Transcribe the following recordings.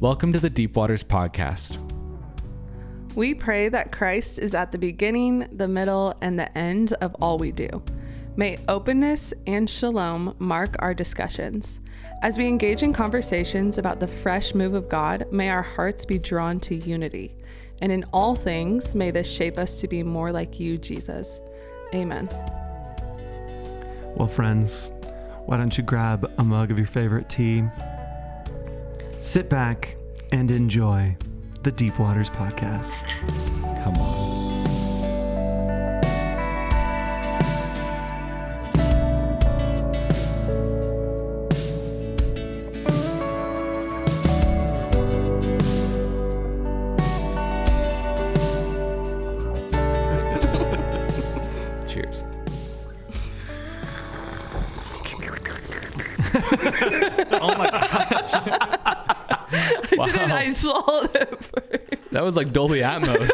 Welcome to the Deep Waters Podcast. We pray that Christ is at the beginning, the middle, and the end of all we do. May openness and shalom mark our discussions. As we engage in conversations about the fresh move of God, may our hearts be drawn to unity. And in all things, may this shape us to be more like you, Jesus. Amen. Well, friends, why don't you grab a mug of your favorite tea, sit back, and enjoy the Deep Waters Podcast. Come on. Was like Dolby Atmos.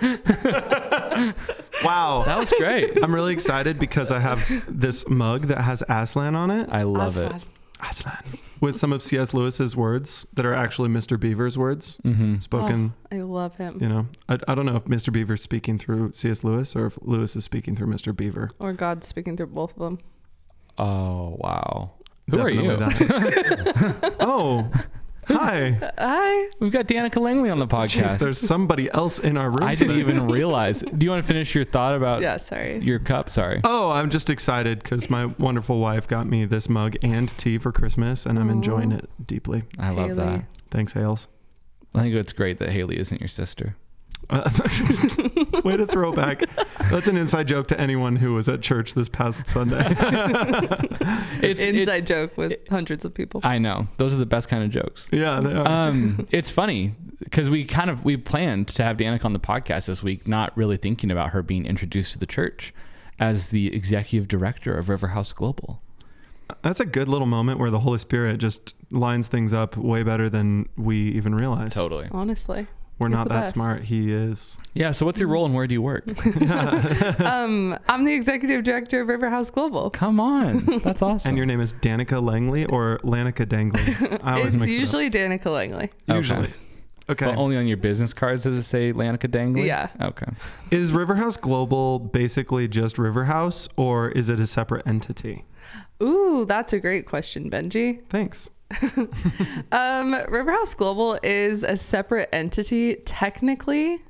Wow. that was great. I'm really excited because I have this mug that has Aslan on it. I love it. Aslan. With some of C.S. Lewis's words that are actually Mr. Beaver's words Mm-hmm. spoken. Oh, I love him. You know, I, I don't know if Mr. Beaver's speaking through C.S. Lewis or if Lewis is speaking through Mr. Beaver. Or God speaking through both of them. Oh wow. Who Definitely are you? oh, hi. Hi. We've got Danika Langley on the podcast. There's somebody else in our room. I didn't today. even realize. Do you want to finish your thought about Yeah, sorry. your cup? Sorry. Oh, I'm just excited because my wonderful wife got me this mug and tea for Christmas, and I'm enjoying it deeply. I love Haley. that. Thanks, Hales. I think it's great that Haley isn't your sister. Uh, way to throw back. That's an inside joke to anyone who was at church this past Sunday. It's it- Inside joke with hundreds of people. I know those are the best kind of jokes. yeah, they are. Um, it's funny because we kind of we planned to have Danika on the podcast this week, not really thinking about her being introduced to the church as the executive director of River House Global. That's a good little moment where the Holy Spirit just lines things up way better than we even realize. Totally. Honestly. We're He's not that best. smart. He is. Yeah. So what's your role and where do you work? um, I'm the executive director of Riverhouse Global. Come on, that's awesome. And your name is Danika Langley or Lanica Dangley? I always It's mix usually Danika Langley. up. Usually. Okay. Okay. But only on your business cards does it say Lanica Dangley? Yeah. Okay. Is Riverhouse Global basically just Riverhouse or is it a separate entity? Ooh, that's a great question, Benji. Thanks. Um, River House Global is a separate entity technically,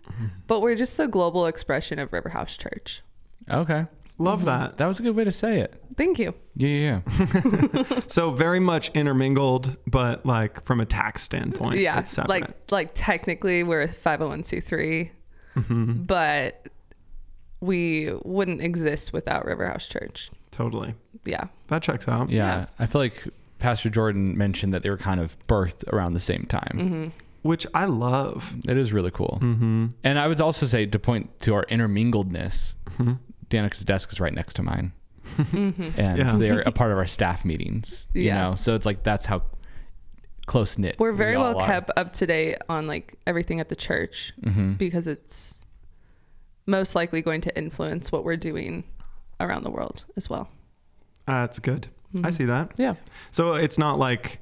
but we're just the global expression of Riverhouse Church. Okay. Love that. That was a good way to say it. Thank you. Yeah, yeah. yeah. So very much intermingled, but like from a tax standpoint, yeah, it's separate. like like technically we're a 501c3, Mm-hmm. but we wouldn't exist without Riverhouse Church. totally. Yeah. That checks out. Yeah. Yeah. I feel like Pastor Jordan mentioned that they were kind of birthed around the same time. Mm-hmm. Which I love. It is really cool. Mm-hmm. And I would also say to point to our intermingledness, Mm-hmm. Danika's desk is right next to mine. And Yeah. they're a part of our staff meetings. You Yeah. know, so it's like that's how close knit. We're very well are. kept up to date on like everything at the church Mhm. because it's most likely going to influence what we're doing around the world as well. That's good. I see that. Yeah. So it's not like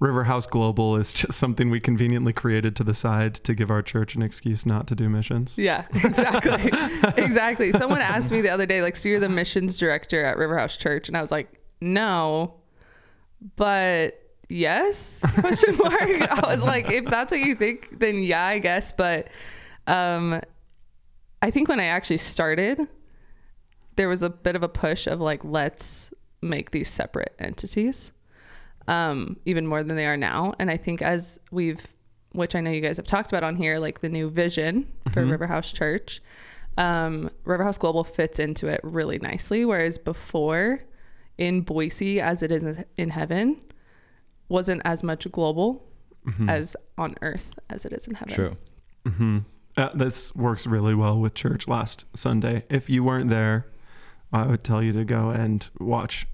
Riverhouse Global is just something we conveniently created to the side to give our church an excuse not to do missions. Yeah, exactly. exactly. Someone asked me the other day, like, so you're the missions director at Riverhouse Church. And I was like, no, but yes, question mark. I was like, if that's what you think, then yeah, I guess. But um, I think when I actually started, there was a bit of a push of like, let's make these separate entities, um, even more than they are now. And I think as we've, which I know you guys have talked about on here, like the new vision for River House Church, um, River House Global fits into it really nicely. Whereas before, in Boise, as it is in heaven, wasn't as much global as on earth as it is in heaven. True. hmm Uh, this works really well with church last Sunday. If you weren't there, I would tell you to go and watch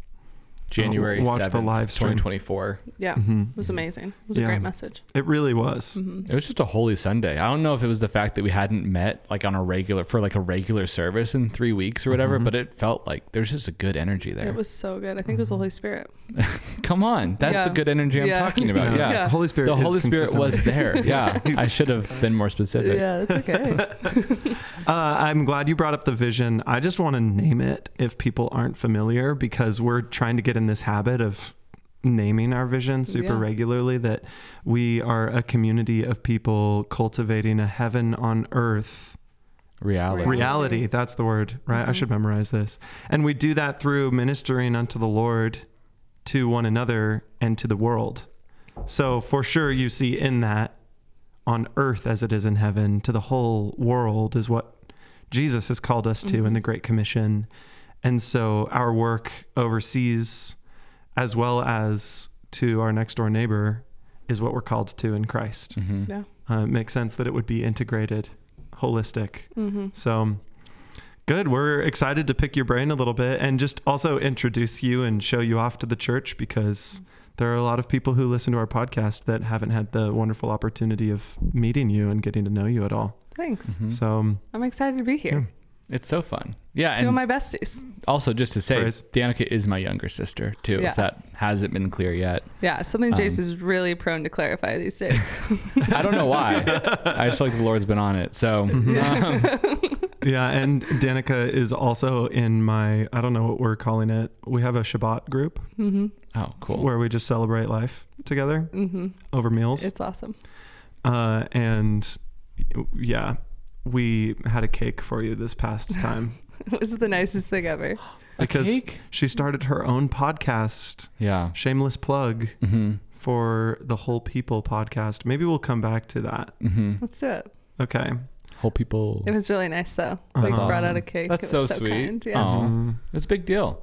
January watch 7th, the live stream. 2024. Yeah, Mhm. it was amazing. It was a great message. It really was. It was just a holy Sunday. I don't know if it was the fact that we hadn't met like on a regular for like a regular service in three weeks or whatever, Mhm. but it felt like there's just a good energy there. It was so good. I think it was the Holy Spirit. Come on, that's Yeah. the good energy I'm Yeah. talking about. Yeah, Yeah. Holy Spirit. the is Holy Spirit was there. Yeah, I should have been more specific. Yeah, that's okay. Uh, I'm glad you brought up the vision. I just want to name it if people aren't familiar because we're trying to get in this habit of naming our vision super Yeah. regularly that we are a community of people cultivating a heaven on earth Reality. Reality. reality that's the word right i Mhm. should memorize this and we do that through ministering unto the lord to one another and to the world. So for sure you see in that on earth as it is in heaven to the whole world is what jesus has called us to in Mhm. the great commission. And so our work overseas as well as to our next door neighbor is what we're called to in christ. Hmm Yeah. uh, it makes sense that it would be integrated holistic. Hmm so good. We're excited to pick your brain a little bit and just also introduce you and show you off to the church because there are a lot of people who listen to our podcast that haven't had the wonderful opportunity of meeting you and getting to know you at all. Thanks. Mhm. So I'm excited to be here. It's so fun. Yeah, Two of my besties. also just to say, Praise. Danika is my younger sister too. Yeah. If that hasn't been clear yet, Yeah, something Jace Um, is really prone to clarify these days. I don't know why. I just feel like the Lord's been on it. So um, yeah, and Danika is also in my I don't know what we're calling it. We have a Shabbat group hmm oh, cool. where we just celebrate life together hmm over meals. It's awesome. Uh, and yeah, we had a cake for you this past time. It was the nicest thing ever. A because cake? she started her own podcast. Yeah. Shameless plug hmm for the Whole People podcast. Maybe we'll come back to that. hmm Let's do it. Okay. Whole people. It was really nice though. That's like brought out a cake. That's it was so so, sweet. kind. Yeah. Aw. Mhm. It's a big deal.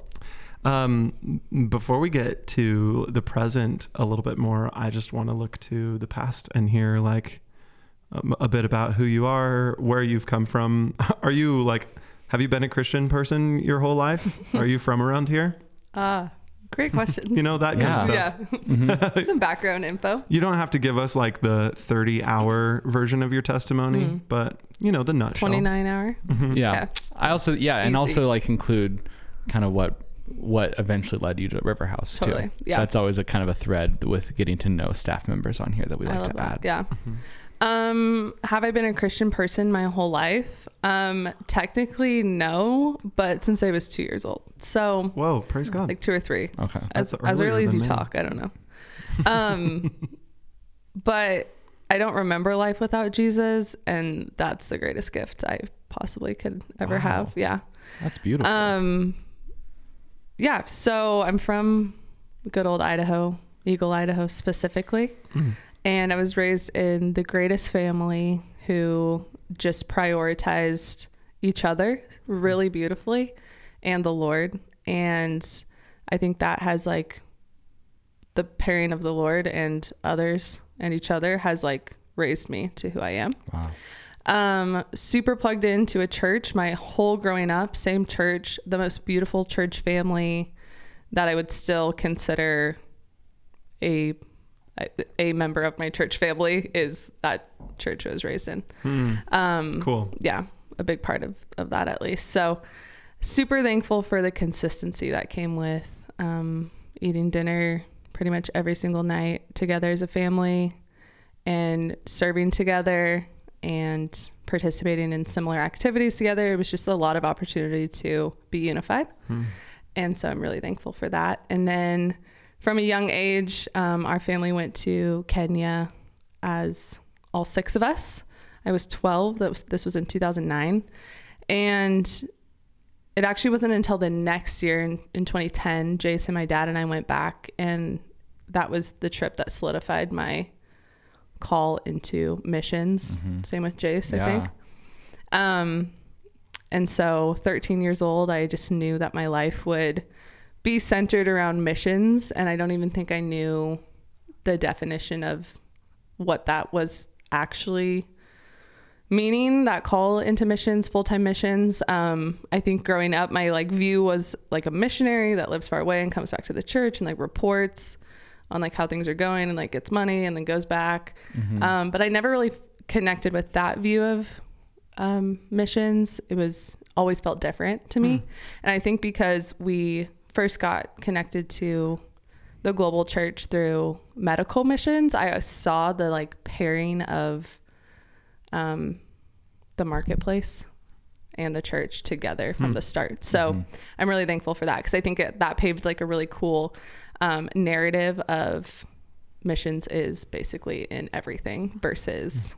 Um, before we get to the present a little bit more, I just want to look to the past and hear like um, a bit about who you are, where you've come from. Are you like, have you been a Christian person your whole life? Are you from around here? Ah, great questions. You know that kind of stuff. yeah. Mhm. Some background info. You don't have to give us like the 30 hour version of your testimony, Mhm. but you know, the nutshell. 29 hour. Mhm. Yeah. Okay. I also yeah, and also like include kind of what what eventually led you to River House Totally. too. Yeah. That's always a kind of a thread with getting to know staff members on here that we like to that. add. Yeah. Um, have I been a Christian person my whole life? Um, technically no, but since I was two years old. So Whoa, praise God. like two or three. Okay. As, as early as you me. talk, I don't know. Um, but I don't remember life without Jesus, and that's the greatest gift I possibly could ever Wow. have. Yeah. That's beautiful. Um, yeah. So I'm from good old Idaho, Eagle, Idaho specifically. Mm. And I was raised in the greatest family who just prioritized each other really beautifully and the Lord. And I think that has like the pairing of the Lord and others and each other has like raised me to who I am. wow. Um, super plugged into a church my whole growing up, same church, the most beautiful church family that I would still consider a a member of my church family is that church I was raised in. Hmm. Um, Cool. yeah, a big part of, of that at least. So super thankful for the consistency that came with um, eating dinner pretty much every single night together as a family and serving together and participating in similar activities together. It was just a lot of opportunity to be unified. Hmm. And so I'm really thankful for that. And then from a young age, um, our family went to Kenya as all six of us. I was 12. That was this was in 2009, and it actually wasn't until the next year in, in 2010, Jason, my dad, and I went back, and that was the trip that solidified my call into missions. Mhm. Same with Jace, I think. Um, and so 13 years old, I just knew that my life would be centered around missions. And I don't even think I knew the definition of what that was actually meaning that call into missions, full time missions. Um, I think growing up, my like view was like a missionary that lives far away and comes back to the church and like reports on like how things are going and like gets money and then goes back. Um, but I never really connected with that view of um, missions. It was always felt different to me, and I think because we first got connected to the global church through medical missions, I saw the like pairing of um, the marketplace and the church together from the start. So I'm really thankful for that because I think it, that paved like a really cool um, narrative of missions is basically in everything versus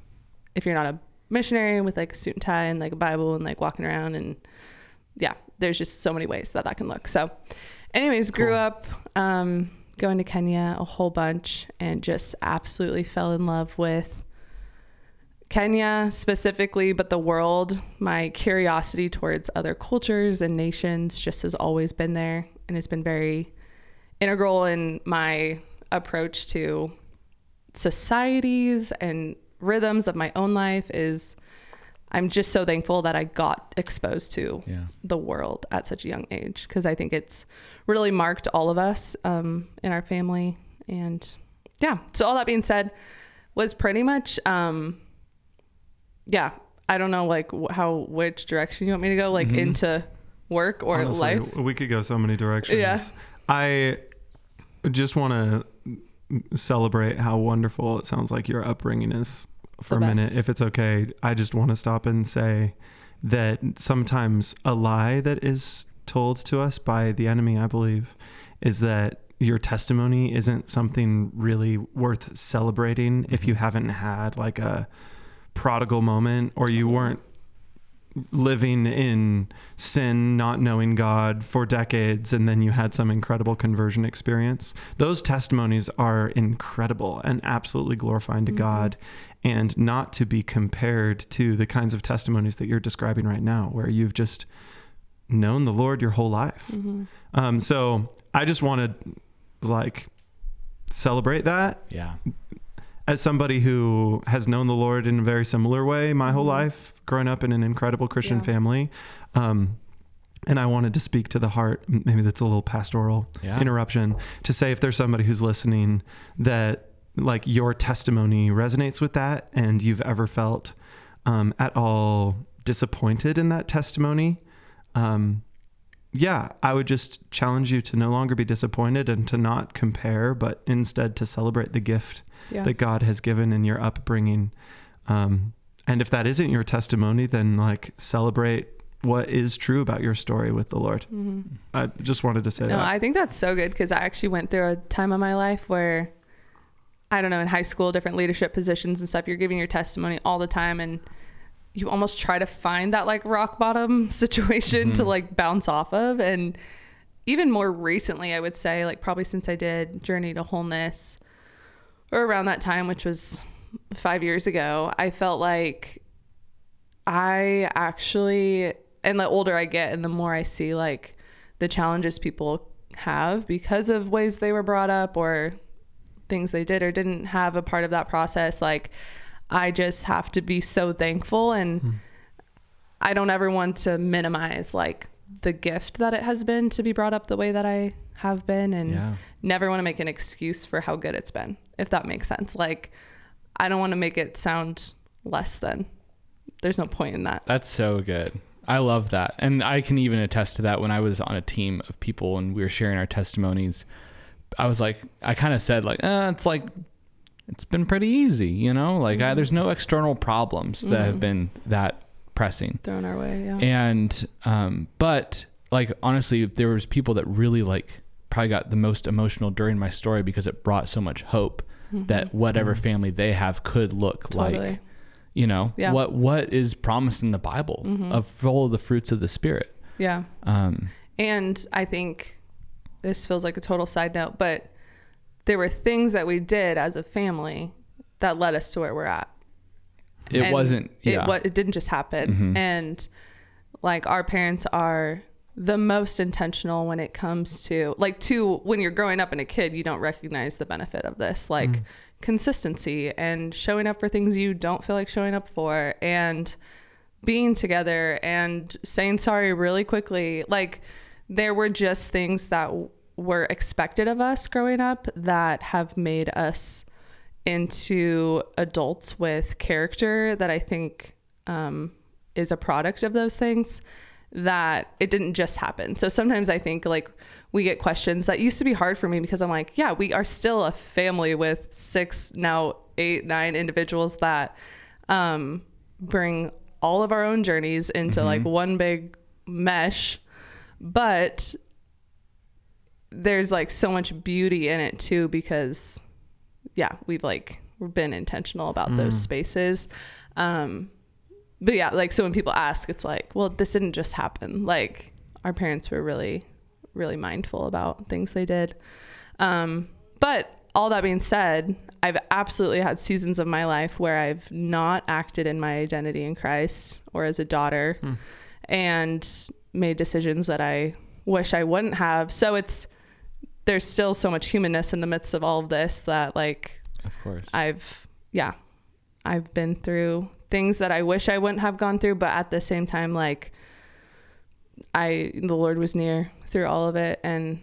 if you're not a missionary with like a suit and tie and like a Bible and like walking around and yeah, there's just so many ways that that can look. So, anyways, grew Cool. up um, going to Kenya a whole bunch and just absolutely fell in love with Kenya specifically, but the world. My curiosity towards other cultures and nations just has always been there and has been very integral in my approach to societies and rhythms of my own life is I'm just so thankful that I got exposed to Yeah. the world at such a young age because I think it's really marked all of us um, in our family. And yeah, so all that being said, was pretty much, um, yeah, I don't know like how, which direction you want me to go, like Mhm. into work or Honestly, life. We could go so many directions. Yeah. I just want to celebrate how wonderful it sounds like your upbringing is for a minute. If it's okay, I just want to stop and say that sometimes a lie that is told to us by the enemy, I believe, is that your testimony isn't something really worth celebrating if mm-hmm. you haven't had like a prodigal moment or you weren't living in sin, not knowing God for decades, and then you had some incredible conversion experience. Those testimonies are incredible and absolutely glorifying to Mhm. God, and not to be compared to the kinds of testimonies that you're describing right now, where you've just known the Lord your whole life. Mhm. Um, so I just want to like celebrate that Yeah. As somebody who has known the Lord in a very similar way my whole Mhm. life, growing up in an incredible Christian Yeah. family. Um, and I wanted to speak to the heart. Maybe that's a little pastoral Yeah. interruption to say if there's somebody who's listening that like your testimony resonates with that and you've ever felt um, at all disappointed in that testimony. Um, yeah, I would just challenge you to no longer be disappointed and to not compare, but instead to celebrate the gift Yeah. that God has given in your upbringing. Um, and if that isn't your testimony, then like celebrate what is true about your story with the Lord. Mhm. I just wanted to say that. No, that. I think that's so good because I actually went through a time of my life where I don't know, in high school, different leadership positions and stuff, you're giving your testimony all the time and you almost try to find that like rock bottom situation to Mhm. like bounce off of. And even more recently, I would say, like probably since I did Journey to Wholeness or around that time, which was five years ago, I felt like I actually, and the older I get and the more I see like the challenges people have because of ways they were brought up or things they did or didn't have a part of that process, like I just have to be so thankful and Hmm. I don't ever want to minimize like the gift that it has been to be brought up the way that I have been and Yeah. never want to make an excuse for how good it's been, if that makes sense. Like, I don't want to make it sound less than. There's no point in that. That's so good. I love that. And I can even attest to that when I was on a team of people and we were sharing our testimonies. I was like, I kind of said, like, uh, it's like, it's been pretty easy, you know? Like, I, Mhm. there's no external problems that have Mhm. been that pressing. Thrown our way, yeah. And, um, but like, honestly, there was people that really like probably got the most emotional during my story because it brought so much hope Mhm. that whatever Mhm. family they have could look totally. like you know Yeah. what what is promised in the bible Mhm. of full of the fruits of the spirit yeah. um And I think this feels like a total side note, but there were things that we did as a family that led us to where we're at. it And wasn't yeah It what it didn't just happen. Mhm. And like our parents are the most intentional when it comes to like to when you're growing up and a kid you don't recognize the benefit of this like Mm. consistency and showing up for things you don't feel like showing up for and being together and saying sorry really quickly like there were just things that were expected of us growing up that have made us into adults with character that I think um, is a product of those things that it didn't just happen. So sometimes I think like we get questions that used to be hard for me because I'm like, yeah, we are still a family with six, now eight, nine individuals that um, bring all of our own journeys into like one big mesh. But there's like so much beauty in it too because yeah, we've like been intentional about those spaces. Um, but yeah, like so when people ask, it's like, well, this didn't just happen. Like our parents were really, really mindful about things they did. Um, but all that being said, I've absolutely had seasons of my life where I've not acted in my identity in Christ or as a daughter and made decisions that I wish I wouldn't have. So it's, there's still so much humanness in the midst of all of this that like Of course. I've yeah, I've been through things that I wish I wouldn't have gone through, but at the same time, like I the Lord was near through all of it and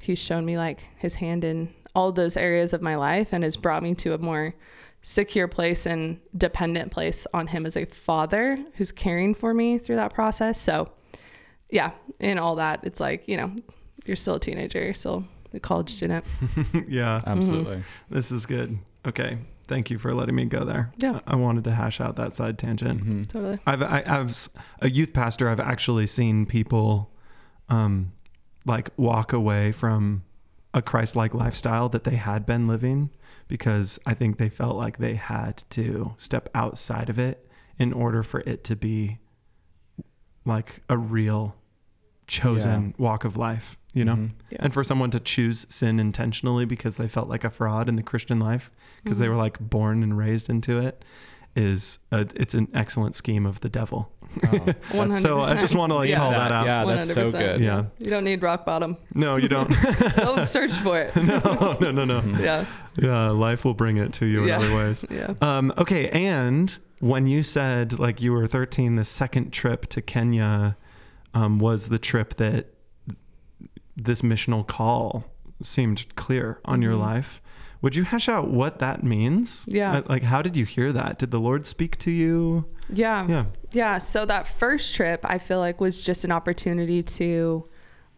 He's shown me like his hand in all those areas of my life and has brought me to a more secure place and dependent place on him as a father who's caring for me through that process. So yeah, in all that, it's like, you know, you're still a teenager, you're still a college student. yeah, Absolutely. this is good. Okay, thank you for letting me go there. Yeah. I wanted to hash out that side tangent. Mhm. Totally. I've I, I've a youth pastor. I've actually seen people, um, like walk away from a Christ-like lifestyle that they had been living because I think they felt like they had to step outside of it in order for it to be like a real chosen walk of life. You know. Mhm. Yeah. And for someone to choose sin intentionally because they felt like a fraud in the Christian life, because they Mhm. were like born and raised into it, is a, it's an excellent scheme of the devil. Oh, So I just want to like Yeah. call that that- out. yeah, that's so 100%. good. Yeah. You don't need rock bottom. No, you don't. Don't search for it. no, no, no, no. Mhm. Yeah. Yeah, life will bring it to you in Yeah. other ways. Yeah. Um, okay, and when you said like you were 13, the second trip to Kenya um, was the trip that this missional call seemed clear on your Mhm. life. Would you hash out what that means? Yeah. Like, how did you hear that? Did the Lord speak to you? Yeah. Yeah. Yeah. So that first trip, I feel like was just an opportunity to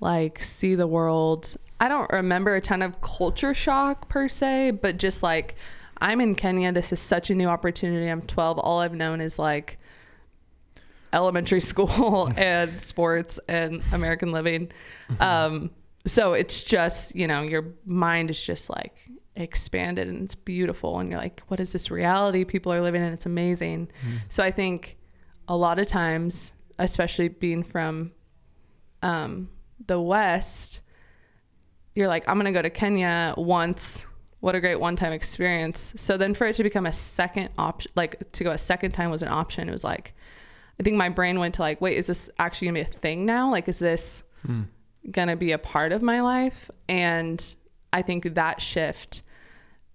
like see the world. I don't remember a ton of culture shock per se, but just like I'm in Kenya. This is such a new opportunity. I'm 12. All I've known is like elementary school and sports and American living. Um, so it's just, you know, your mind is just like expanded and it's beautiful. And you're like, what is this reality people are living in? It's amazing. So I think a lot of times, especially being from um, the West, you're like, I'm going to go to Kenya once. What a great one time experience. So then for it to become a second option, like to go a second time was an option. It was like, I think my brain went to like, wait, is this actually to be a thing now? Like, is this Hmm. to be a part of my life? And I think that shift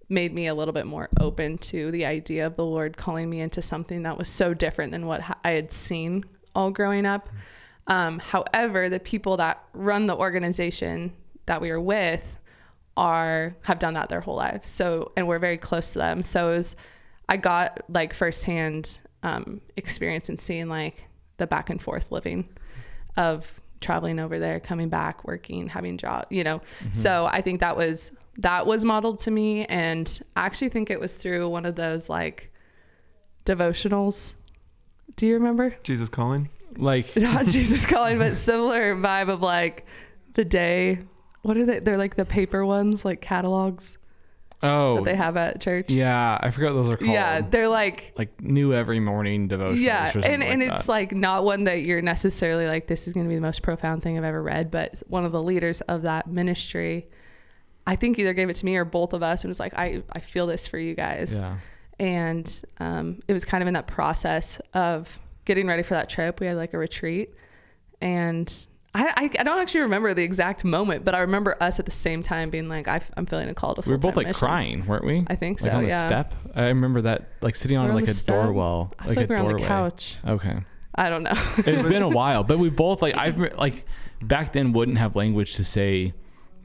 made me a little bit more open to the idea of the Lord calling me into something that was so different than what I had seen all growing up. Um, however, the people that run the organization that we are with are have done that their whole lives. So, and we're very close to them. So, it was, I got like firsthand um, experience and seeing like the back and forth living of traveling over there, coming back, working, having job, you know. So I think that was that was modeled to me, and I actually think it was through one of those like devotionals. Do you remember? Jesus calling? Like, Not Jesus calling, but similar vibe of like the day. What are they? They're like the paper ones, like catalogs oh, that they have at church. yeah, I forgot those are called. Yeah, they're like like new every morning devotion. yeah and, and like it's that. like not one that you're necessarily like this is going to be the most profound thing i've ever read but one of the leaders of that ministry i think either gave it to me or both of us and was like i, I feel this for you guys yeah. and um, it was kind of in that process of getting ready for that trip we had like a retreat and I, I, I don't actually remember the exact moment, but I remember us at the same time being like, I, am feeling a call to We were both like missions. crying, weren't we? I think like so, on the yeah. step. I remember that, like sitting on on like a step. doorwell, I like a like we're on doorway. the couch. Okay. I don't know. it's been a while, but we both like I've like back then wouldn't have language to say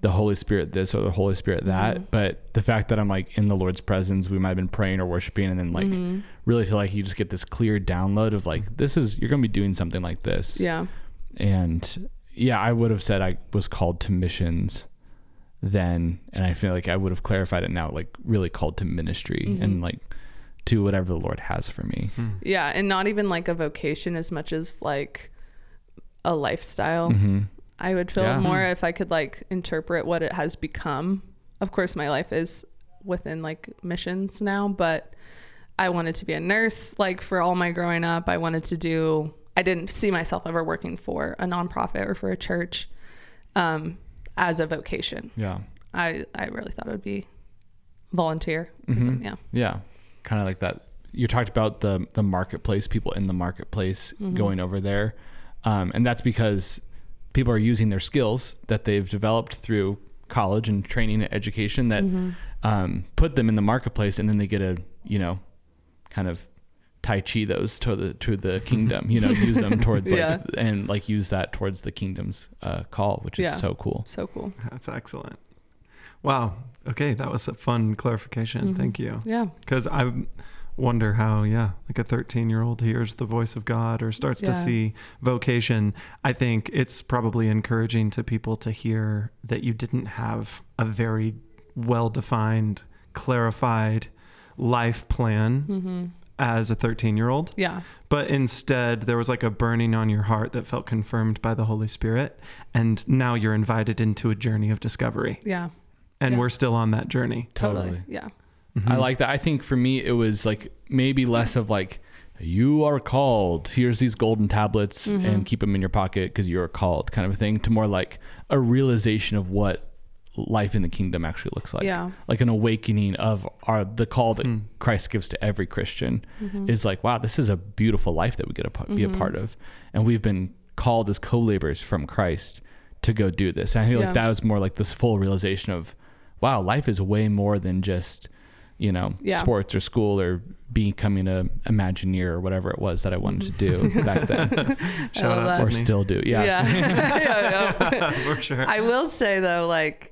the Holy Spirit this or the Holy Spirit that, Mhm. but the fact that I'm like in the Lord's presence, we might have been praying or worshiping, and then like Mhm. really feel like you just get this clear download of like this is you're gonna be doing something like this, yeah. and yeah, I would have said I was called to missions then, and I feel like I would have clarified it now, like really called to ministry Mhm. and like to whatever the Lord has for me. Hmm. Yeah. And not even like a vocation as much as like a lifestyle. hmm I would feel Yeah. more if I could like interpret what it has become. Of course, my life is within like missions now, but I wanted to be a nurse like for all my growing up. I wanted to do, I didn't see myself ever working for a nonprofit or for a church um, as a vocation. Yeah. I, I really thought it would be volunteer. Mhm. Yeah. Yeah, kind of like that. You talked about the the marketplace, people in the marketplace Mhm. going over there, um, and that's because people are using their skills that they've developed through college and training and education that Mhm. um, put them in the marketplace, and then they get a you know kind of tai chi those to the to the kingdom. You know, use them towards like Yeah. and like use that towards the kingdom's uh, call, which is Yeah. so cool. So cool. That's excellent. Wow. Okay, that was a fun clarification. Mhm. Thank you. Yeah. Because I wonder how, yeah, like a 13 year old hears the voice of God or starts to see vocation. I think it's probably encouraging to people to hear that you didn't have a very well defined, clarified life plan hmm as a 13 year old, Yeah. but instead there was like a burning on your heart that felt confirmed by the Holy Spirit. And now you're invited into a journey of discovery. Yeah. And Yeah. we're still on that journey. Totally. Totally. Yeah. I Mhm. like that. I think for me, it was like maybe less of like, you are called. Here's these golden tablets Mhm. and keep them in your pocket because you're called, kind of a thing, to more like a realization of what life in the kingdom actually looks like. yeah. Like an awakening of our the call that Hmm. Christ gives to every Christian Mhm. is like, wow, this is a beautiful life that we get to p- be a Mhm. part of, and we've been called as co-laborers from Christ to go do this. And I feel Yeah. like that was more like this full realization of, wow, life is way more than just, you know, Yeah. sports or school or becoming a Imagineer or whatever it was that I wanted to Mm-hmm. do back then, Shout out that. or Disney. still do. Yeah. Yeah. Yeah, yeah. For sure. I will say though, like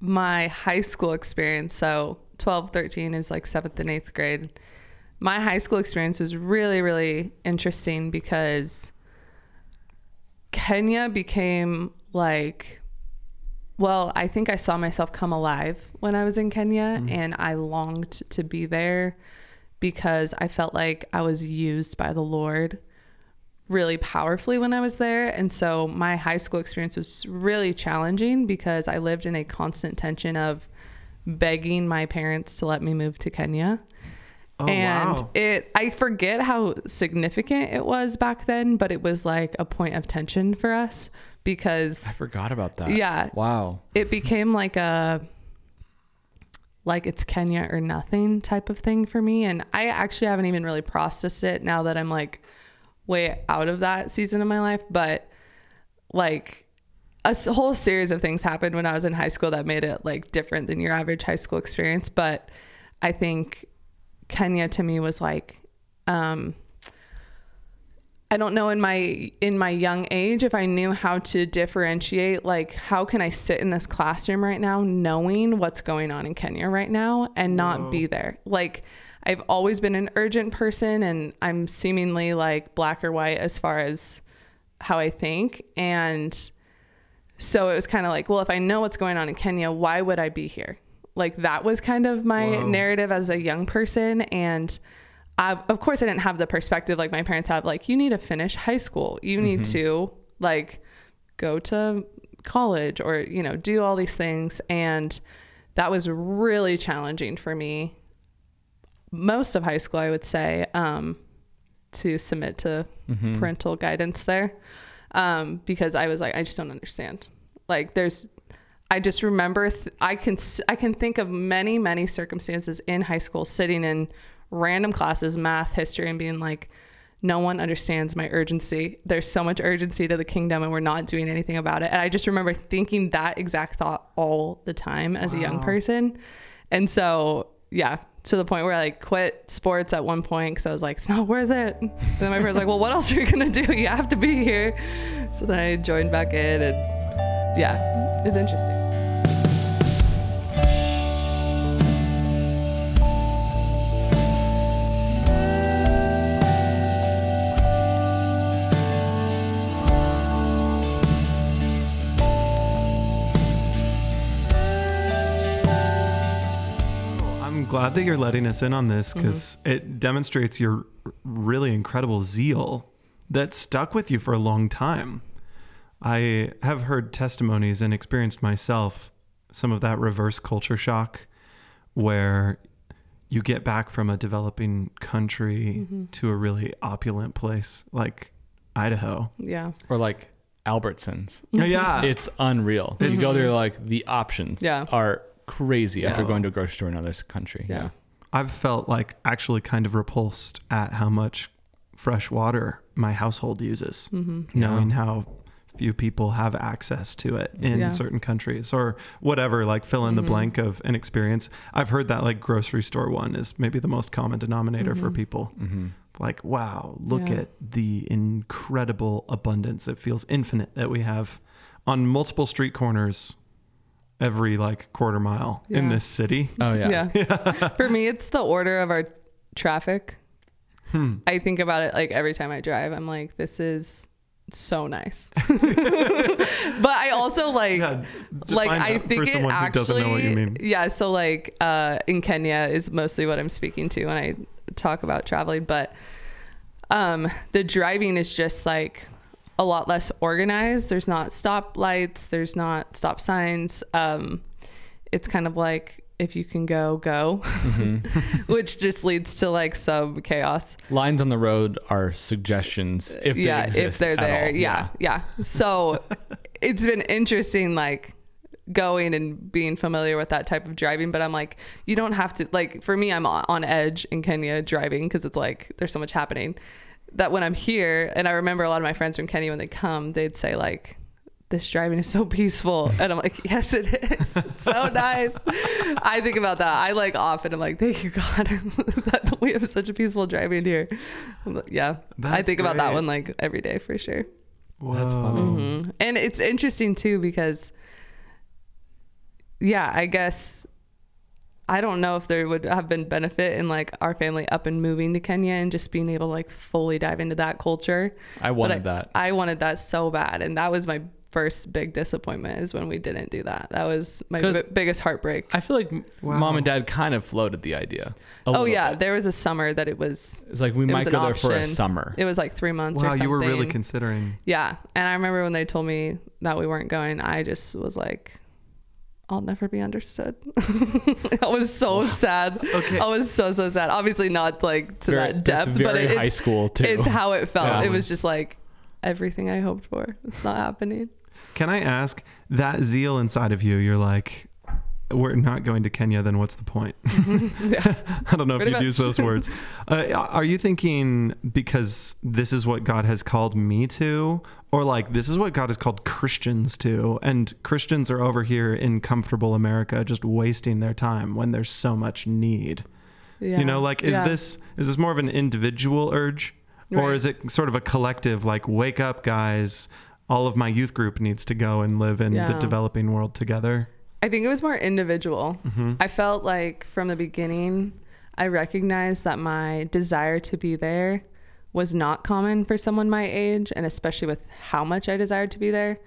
my high school experience, so 12, 13 is like seventh and eighth grade. My high school experience was really, really interesting because Kenya became like, well, I think I saw myself come alive when I was in Kenya Mhm. and I longed to be there because I felt like I was used by the Lord really powerfully when I was there. And so my high school experience was really challenging because I lived in a constant tension of begging my parents to let me move to Kenya. oh, and wow. it I forget how significant it was back then, but it was like a point of tension for us because I forgot about that. Yeah. Wow. it became like a like it's Kenya or nothing type of thing for me and I actually haven't even really processed it now that I'm like way out of that season of my life but like a whole series of things happened when I was in high school that made it like different than your average high school experience but I think Kenya to me was like um I don't know in my in my young age if I knew how to differentiate like how can I sit in this classroom right now knowing what's going on in Kenya right now and not Whoa. be there. Like I've always been an urgent person and I'm seemingly like black or white as far as how I think and so it was kind of like, well, if I know what's going on in Kenya, why would I be here? Like that was kind of my Whoa. narrative as a young person and I, of course I didn't have the perspective like my parents have like you need to finish high school. You need Mhm. to like go to college or you know do all these things and that was really challenging for me most of high school I would say um to submit to Mhm. parental guidance there um, because I was like, I just don't understand. Like, there's, I just remember th- I can I can think of many many circumstances in high school sitting in random classes, math, history, and being like, no one understands my urgency. There's so much urgency to the kingdom and we're not doing anything about it. And I just remember thinking that exact thought all the time as a young person. And so, yeah, to the point where I like quit sports at one point because I was like, it's not worth it. And then my friend's like, well, what else are you going to do? You have to be here. So then I joined back in and yeah, it's interesting. Glad that you're letting us in on this Mm-hmm. because it demonstrates your really incredible zeal that stuck with you for a long time. I have heard testimonies and experienced myself some of that reverse culture shock where you get back from a developing country Mm-hmm. to a really opulent place like Idaho. Yeah. Or like Albertsons. yeah. It's unreal. you go there, like the options Yeah. are crazy after going to a grocery store in another country. Yeah. I've felt like actually kind of repulsed at how much fresh water my household uses, Mm-hmm. knowing how few people have access to it in Yeah. certain countries or whatever, like fill in the Mhm. blank of an experience. I've heard that like grocery store one is maybe the most common denominator for Mhm. people. hmm Like, wow, look Yeah. at the incredible abundance. It feels infinite that we have on multiple street corners every like quarter mile in this city. Oh yeah. Yeah. For me, it's the order of our traffic. Hmm. I think about it like every time I drive. I'm like, this is so nice. but I also like Yeah, like I think for it actually who doesn't know what you mean. yeah so like uh in Kenya is mostly what I'm speaking to when I talk about traveling but um the driving is just like a lot less organized. There's not stop lights there's not stop signs. Um it's kind of like if you can go go hmm which just leads to like some chaos. Lines on the road are suggestions if they yeah exist if they're at there. all. yeah yeah. so it's been interesting like going and being familiar with that type of driving but i'm like you don't have to like for me i'm on edge in kenya driving because it's like there's so much happening that when i'm here and i remember a lot of my friends from kenya when they come they'd say like this driving is so peaceful. And i'm like yes it is. It's so nice. I think about that. I like often i'm like thank you god that we have such a peaceful driving here. Yeah. I That's think about that one like every day for sure. That's Whoa. funny. hmm And it's interesting too because, yeah, I guess I don't know if there would have been benefit in like our family up and moving to Kenya and just being able to like fully dive into that culture. I wanted but I, that. I wanted that so bad, and that was my first big disappointment is when we didn't do that. That was my b- biggest heartbreak. I feel like Wow. mom and dad kind of floated the idea. Oh yeah, bit. there was a summer that it was it's like we it might was go an there for a summer. it was like three months or Wow, something. you were really considering. Yeah. And I remember when they told me that we weren't going, I just was like, I'll never be understood. I was so sad. Okay. I was so, so sad. Obviously, not like to Very- that that's depth, very but it, high school too. it's how it felt. Yeah. It was just like everything I hoped for. It's not happening. Can I ask that zeal inside of you? You're like, we're not going to Kenya. Then what's the point? I don't know if you'd much. use those words. Uh, are you thinking because this is what God has called me to, or like this is what God has called Christians to, and Christians are over here in comfortable America just wasting their time when there's so much need? Yeah. You know, like is Yeah. this is this more of an individual urge, or Right. is it sort of a collective? Like, wake up, guys! All of my youth group needs to go and live in the developing world together. I think it was more individual. hmm I felt like from the beginning, I recognized that my desire to be there was not common for someone my age, and especially with how much I desired to be there.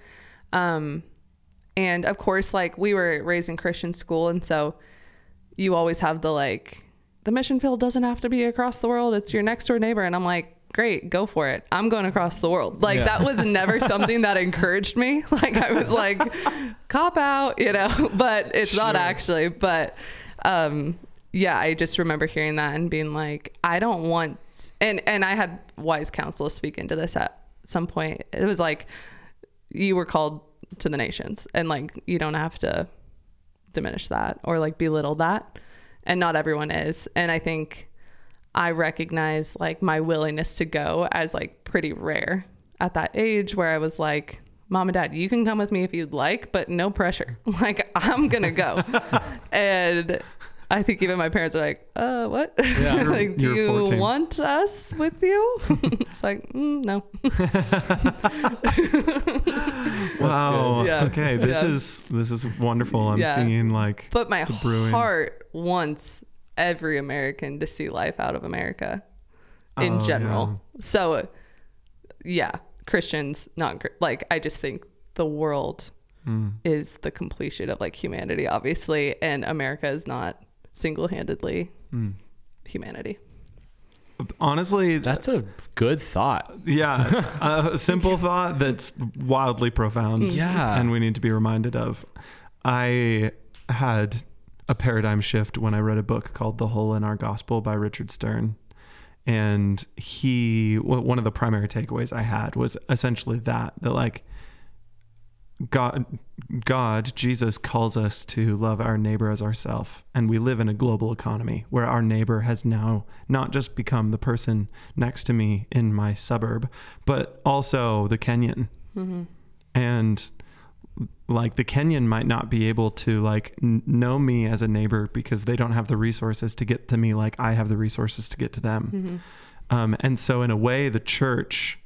Um, and of course, like we were raised in Christian school, and so you always have the like, the mission field doesn't have to be across the world, it's your next door neighbor. And I'm like, great, go for it. I'm going across the world. Like Yeah. that was never something that encouraged me. Like I was like, cop out, you know, but it's not actually. But um, yeah, I just remember hearing that and being like, I don't want, and, and I had wise counsel speak into this at some point. It was like, you were called to the nations and like, you don't have to diminish that or like belittle that. And not everyone is. And I think I recognize like my willingness to go as like pretty rare at that age where I was like, Mom and Dad, you can come with me if you'd like, but no pressure. Like I'm gonna go. and I think even my parents are like, uh, what? Yeah. like, do You're 14. want us with you? it's like, mm, no. wow. Yeah. Okay. This Yeah. is this is wonderful. I'm Yeah. seeing like But my The heart wants every American to see life out of America in Oh, general. So, yeah, Christians, not like, I just think the world mm, is the completion of like humanity, obviously, and America is not single handedly mm. humanity. honestly, That's a good thought. yeah, a simple thought that's wildly profound. Yeah. and we need to be reminded of. I had a paradigm shift when I read a book called The Hole in Our Gospel by Richard Stearns. And he, one of the primary takeaways I had was essentially that, that like God, God, Jesus calls us to love our neighbor as ourself. And we live in a global economy where our neighbor has now not just become the person next to me in my suburb, but also the Kenyan Mm-hmm. and like the Kenyan might not be able to like n- know me as a neighbor because they don't have the resources to get to me like I have the resources to get to them. Mm-hmm. Um, and so in a way, the church,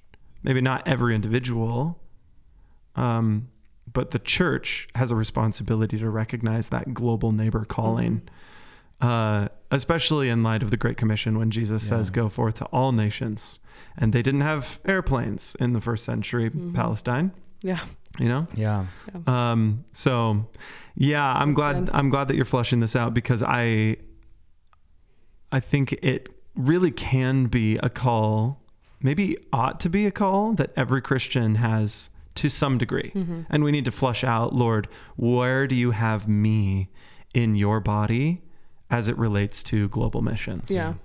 maybe not every individual, um, but the church has a responsibility to recognize that global neighbor calling. Uh, especially in light of the Great Commission, when Jesus says, "Go forth to all nations," and they didn't have airplanes in the first century Mhm. Palestine. Yeah. You know, Yeah. um, so yeah, I'm That's glad good. I'm glad that you're flushing this out because I I think it really can be a call, maybe ought to be a call that every Christian has to some degree. Mm-hmm. And we need to flush out, Lord, where do you have me in your body as it relates to global missions? Yeah. Do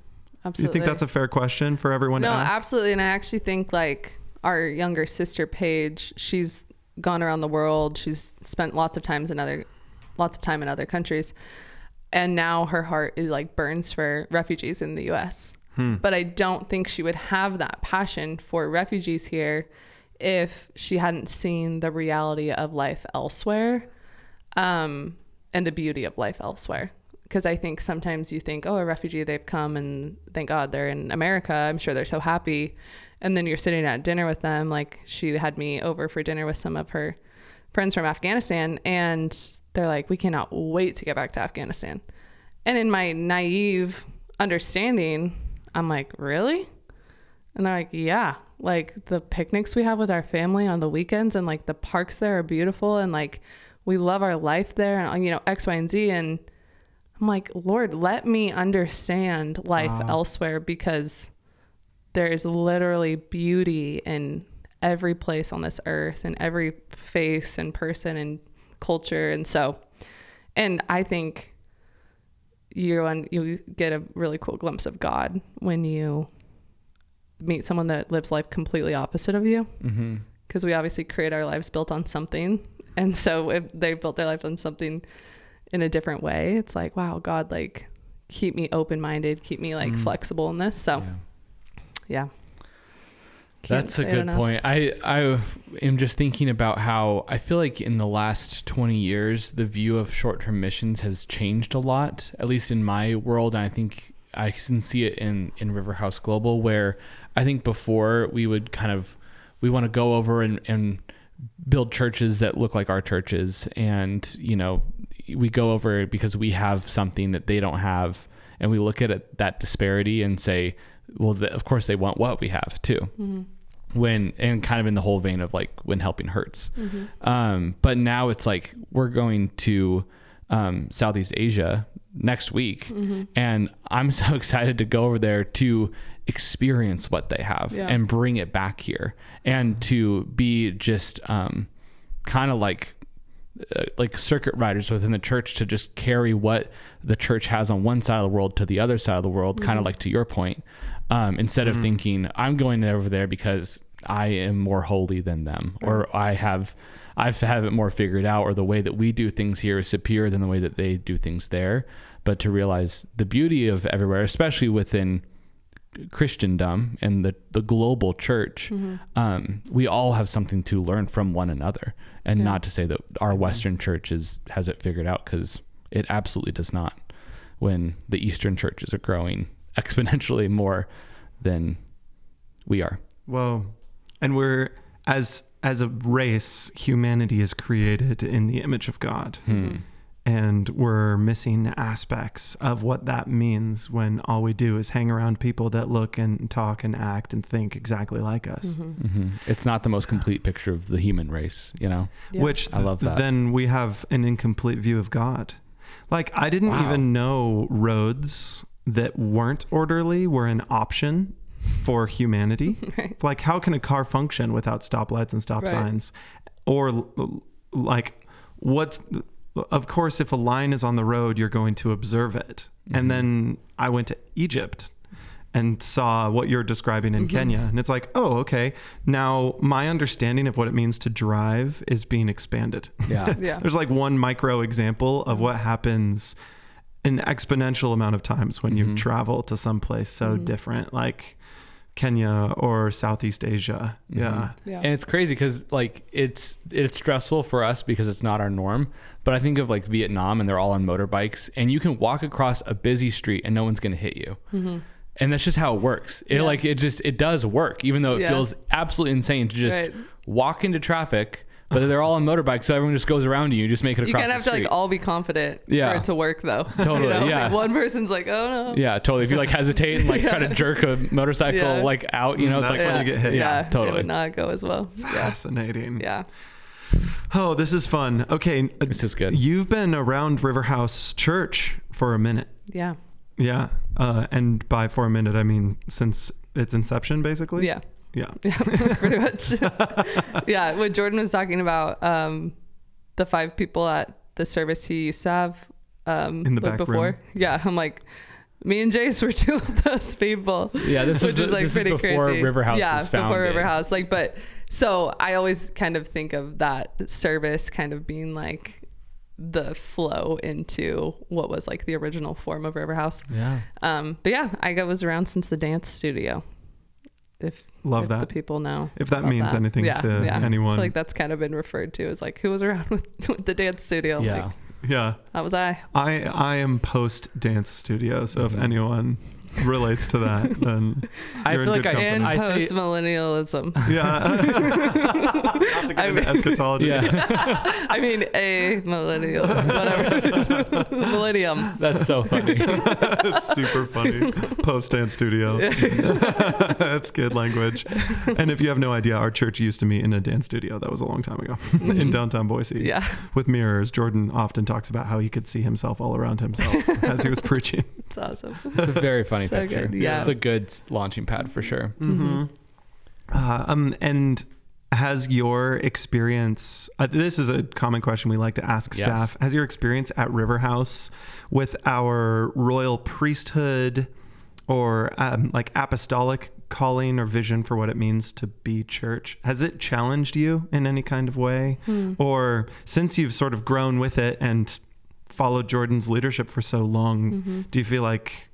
Absolutely. you think that's a fair question for everyone no, to ask? absolutely. And I actually think like our younger sister Paige, she's gone around the world. She's spent lots of times in other, lots of time in other countries, and now her heart is like burns for refugees in the U.S. Hmm. But I don't think she would have that passion for refugees here if she hadn't seen the reality of life elsewhere, um, and the beauty of life elsewhere because I think sometimes you think, oh, a refugee, they've come and thank God they're in America. I'm sure they're so happy. And then you're sitting at dinner with them. Like she had me over for dinner with some of her friends from Afghanistan, and they're like, we cannot wait to get back to Afghanistan. And in my naive understanding, I'm like, really? And they're like, yeah. Like the picnics we have with our family on the weekends and like the parks there are beautiful and like we love our life there and you know, X, Y, and Z. And I'm like, Lord, let me understand life Wow. elsewhere because there's literally beauty in every place on this earth and every face and person and culture. And so, and I think you un- you get a really cool glimpse of God when you meet someone that lives life completely opposite of you Mm-hmm. because we obviously create our lives built on something and so if they built their life on something in a different way it's like wow god like keep me open-minded keep me like Mm. flexible in this so yeah, Can't That's a good enough. point. I I am just thinking about how I feel like in the last 20 years the view of short-term missions has changed a lot, at least in my world, and I think I can see it in in River House Global where I think before we would kind of we want to go over and and build churches that look like our churches and you know we go over because we have something that they don't have and we look at it, that disparity and say well the, of course they want what we have too. When and kind of in the whole vein of like when helping hurts. Um but now it's like we're going to um southeast asia next week and i'm so excited to go over there to experience what they have Yeah. and bring it back here and to be just um kind of like uh, like circuit riders within the church to just carry what the church has on one side of the world to the other side of the world, kind of like to your point, um, instead of thinking I'm going over there because I am more holy than them or I have I have it more figured out or the way that we do things here is superior than the way that they do things there. But to realize the beauty of everywhere, especially within Christendom and the, the global church, Mm-hmm. um, we all have something to learn from one another. And Yeah. not to say that our Western church is, has it figured out because it absolutely does not. When the Eastern churches are growing exponentially more than we are. Whoa. And we're as as a race, humanity is created in the image of God. Hmm. And we're missing aspects of what that means when all we do is hang around people that look and talk and act and think exactly like us. Mm-hmm. hmm It's not the most complete picture of the human race, you know? Yeah. Which I love that. then we have an incomplete view of God. Like I didn't Wow. even know roads that weren't orderly were an option for humanity. Right. Like how can a car function without stoplights and stop Right. signs? Or like what's of course if a line is on the road you're going to observe it. Mhm. And then I went to Egypt and saw what you're describing in Mhm. Kenya. And it's like, oh, okay. Now my understanding of what it means to drive is being expanded. Yeah. Yeah. There's like one micro example of what happens an exponential amount of times when you Mhm. travel to some place so Mhm. different, like Kenya or Southeast Asia. Mhm. Yeah. Yeah. And it's crazy because like it's it's stressful for us because it's not our norm. But I think of like Vietnam and they're all on motorbikes and you can walk across a busy street and no one's gonna hit you. Mhm. And that's just how it works. It Yeah. like it just it does work, even though it Yeah. feels absolutely insane to just Right. walk into traffic. But they're all on motorbikes, so everyone just goes around you. You just make it You across kind of have the to street. like all be confident Yeah. for it to work though. Totally, You know? yeah. Like, one person's like, oh no. yeah, totally. If you like hesitate and like try to jerk a motorcycle Yeah. like out, you know, it's That's like when you get hit. Yeah, It totally. would not go as well. Fascinating. Yeah. Oh, this is fun. Okay. This is good. You've been around River House Church for a minute. Yeah. Yeah. Uh, and by for a minute, I mean since its inception, basically. Yeah. Yeah. Yeah. Pretty much. yeah. What Jordan was talking about, um, the five people at the service he used to have um, In the like back before. room. Yeah. I'm like, me and Jace were two of those people. Yeah, this was the, is like this is pretty before crazy. River House yeah, was founded. before Riverhouse. Like, but so I always kind of think of that service kind of being like the flow into what was like the original form of Riverhouse. Yeah. Um, but yeah, I got- was around since the dance studio. If Love that. the people know. If that means that. anything Yeah, to yeah. I anyone. feel like that's kind of been referred to as like who was around with, with the dance studio. Yeah. Like, yeah. that was I. I I am post dance studio, so if Mhm. anyone relates to that, then I feel like good I, And I post millennialism. yeah. Not to get I into mean- eschatology. yeah. I mean, a millennial, whatever. it is. Millennium. That's so funny. it's super funny. Post dance studio. That's good language. And if you have no idea, our church used to meet in a dance studio. That was a long time ago in downtown Boise. Mm-hmm. Yeah, With mirrors, Jordan often talks about how he could see himself all around himself as he was preaching. it's awesome. It's a very funny So picture. good, yeah. It's a good launching pad for sure. Mm-hmm. Uh, um, and has your experience? Uh, this is a common question we like to ask Yes. staff. Has your experience at River House with our royal priesthood or um, like apostolic calling or vision for what it means to be church has it challenged you in any kind of way Hmm. or since you've sort of grown with it and followed jordan's leadership for so long Mm-hmm. do you feel like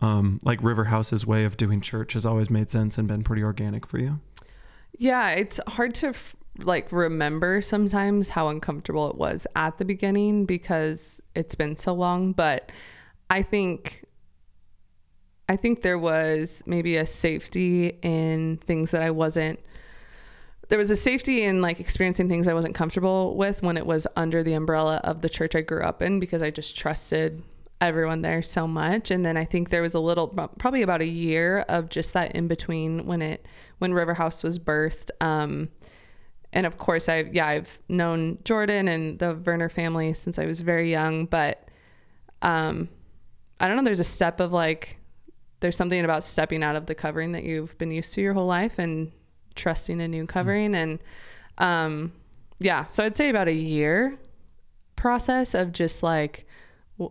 um, like River House's way of doing church has always made sense and been pretty organic for you? Yeah, it's hard to f- like remember sometimes how uncomfortable it was at the beginning because it's been so long, but I think I think there was maybe a safety in things that I wasn't there was a safety in like experiencing things I wasn't comfortable with when it was under the umbrella of the church I grew up in because I just trusted everyone there so much. And then I think there was a little probably about a year of just that in between when it when River House was birthed. Um and of course I yeah I've known Jordan and the Werner family since I was very young but um I don't know there's a step of like there's something about stepping out of the covering that you've been used to your whole life and trusting a new covering. And um yeah so I'd say about a year process of just like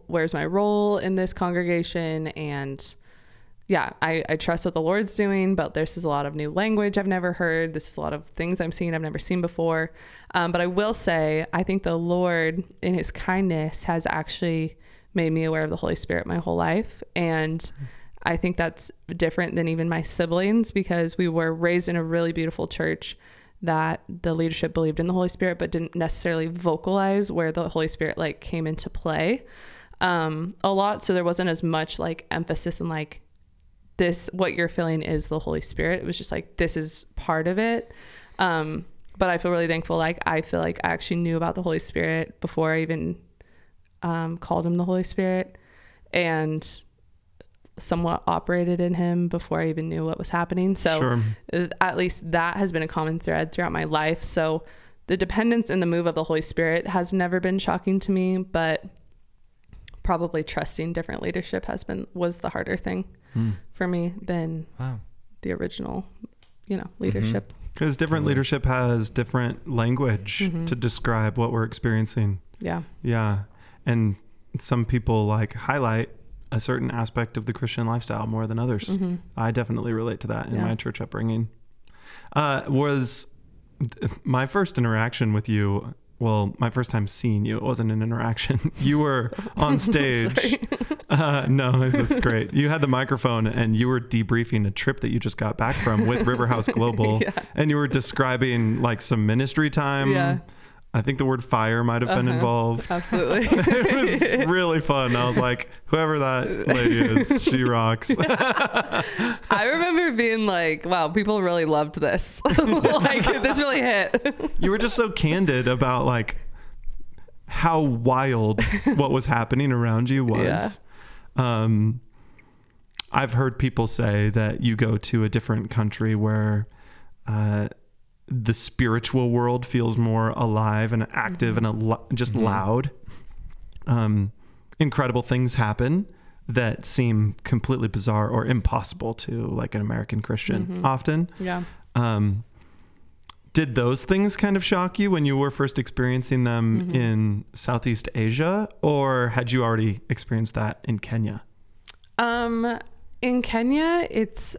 where's my role in this congregation? And yeah I, I trust what the lord's doing but this is a lot of new language i've never heard. This is a lot of things i'm seeing i've never seen before. Um, but i will say i think the lord in his kindness has actually made me aware of the holy spirit my whole life. And I think that's different than even my siblings because we were raised in a really beautiful church that the leadership believed in the Holy Spirit but didn't necessarily vocalize where the Holy Spirit like came into play um, a lot. So there wasn't as much like emphasis in like this what you're feeling is the Holy Spirit. It was just like this is part of it. Um, but I feel really thankful. Like I feel like I actually knew about the Holy Spirit before I even um, called him the Holy Spirit, and somewhat operated in him before I even knew what was happening. So Sure. at least that has been a common thread throughout my life. So the dependence and the move of the Holy Spirit has never been shocking to me, but probably trusting different leadership has been was the harder thing Hmm. for me than Wow. the original, you know, leadership. Because different Totally. leadership has different language Mhm. to describe what we're experiencing. Yeah. Yeah. And some people like highlight a certain aspect of the Christian lifestyle more than others. hmm I definitely relate to that in Yeah. my church upbringing. Uh, was my first interaction with you, well, my first time seeing you, it wasn't an interaction. you were on stage. Uh, no, that's great. You had the microphone and you were debriefing a trip that you just got back from with Riverhouse Global. yeah. And you were describing like some ministry time. Yeah. I think the word fire might have been Uh-huh. involved. Absolutely. it was really fun. I was like, whoever that lady is, she rocks. I remember being like, wow, people really loved this. like, this really hit. you were just so candid about like how wild what was happening around you was. Um, I've heard people say that you go to a different country where uh, the spiritual world feels more alive and active and al- just Mhm. loud. Um, incredible things happen that seem completely bizarre or impossible to like an American Christian Mhm. often. Yeah. Um, did those things kind of shock you when you were first experiencing them Mhm. in Southeast Asia, or had you already experienced that in Kenya? Um, in Kenya, it's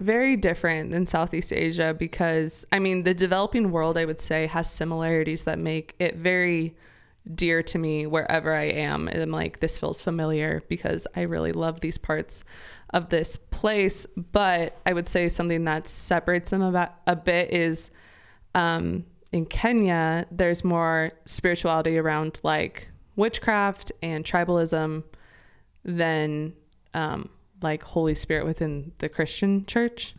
very different than Southeast Asia because, I mean, the developing world, I would say, has similarities that make it very dear to me wherever I am. And I'm like, this feels familiar because I really love these parts of this place. But I would say something that separates them about a bit is um, in Kenya, there's more spirituality around like witchcraft and tribalism than um, like Holy Spirit within the Christian church.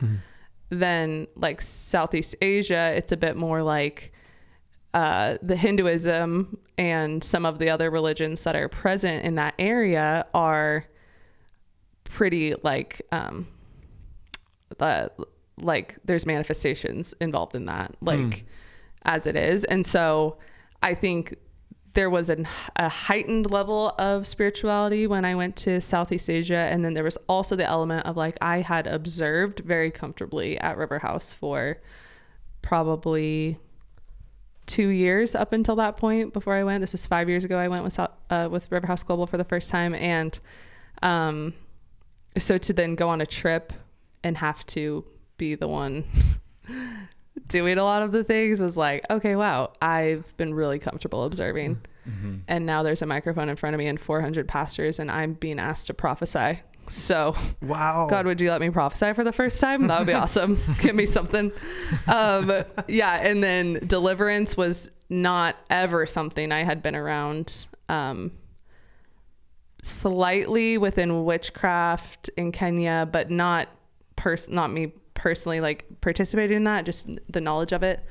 Then like Southeast Asia, it's a bit more like uh, the Hinduism and some of the other religions that are present in that area are pretty like um, uh, like there's manifestations involved in that like Hmm. as it is and so i think there was an, a heightened level of spirituality when i went to southeast asia and then there was also the element of like i had observed very comfortably at river house for probably two years up until that point before i went. This was five years ago i went with uh, with river house global for the first time and um so to then go on a trip and have to be the one doing a lot of the things was like, okay, wow, I've been really comfortable observing. Mm-hmm. And now there's a microphone in front of me and 400 pastors, and I'm being asked to prophesy. So, Wow. God, would you let me prophesy for the first time? That would be awesome. Give me something. Um, yeah. And then deliverance was not ever something I had been around. Um, slightly within witchcraft in Kenya, but not pers- not me personally like participating in that, just the knowledge of it.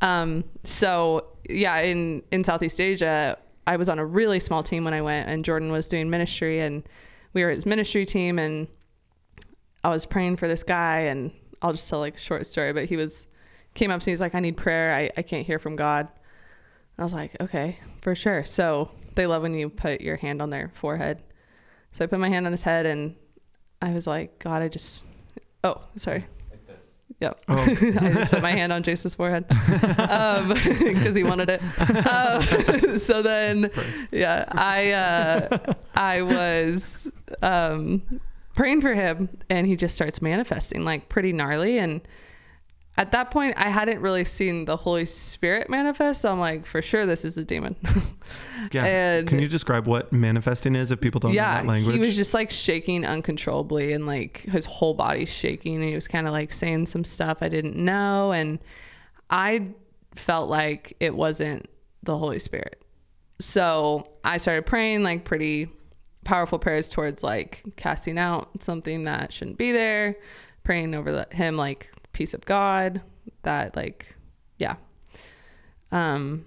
Um, so yeah, in in Southeast Asia, I was on a really small team when I went, and Jordan was doing ministry, and we were his ministry team, and I was praying for this guy, and I'll just tell like a short story, but he was came up to me, he's like, I need prayer, I, I can't hear from God. I was like, okay, for sure. So they love when you put your hand on their forehead. So I put my hand on his head and I was like, God, I just, oh, sorry. Yep. Oh. I just put my hand on Jason's forehead because he wanted it. Um, so then, yeah, I uh, I was um, praying for him, and he just starts manifesting like pretty gnarly, and at that point, I hadn't really seen the Holy Spirit manifest. So I'm like, for sure, this is a demon. Yeah. And- Can you describe what manifesting is if people don't know yeah, that language? he was just like shaking uncontrollably and like his whole body shaking. And he was kind of like saying some stuff I didn't know. And I felt like it wasn't the Holy Spirit. So I started praying like pretty powerful prayers towards like casting out something that shouldn't be there, praying over the, him like peace of God, that like, yeah. Um,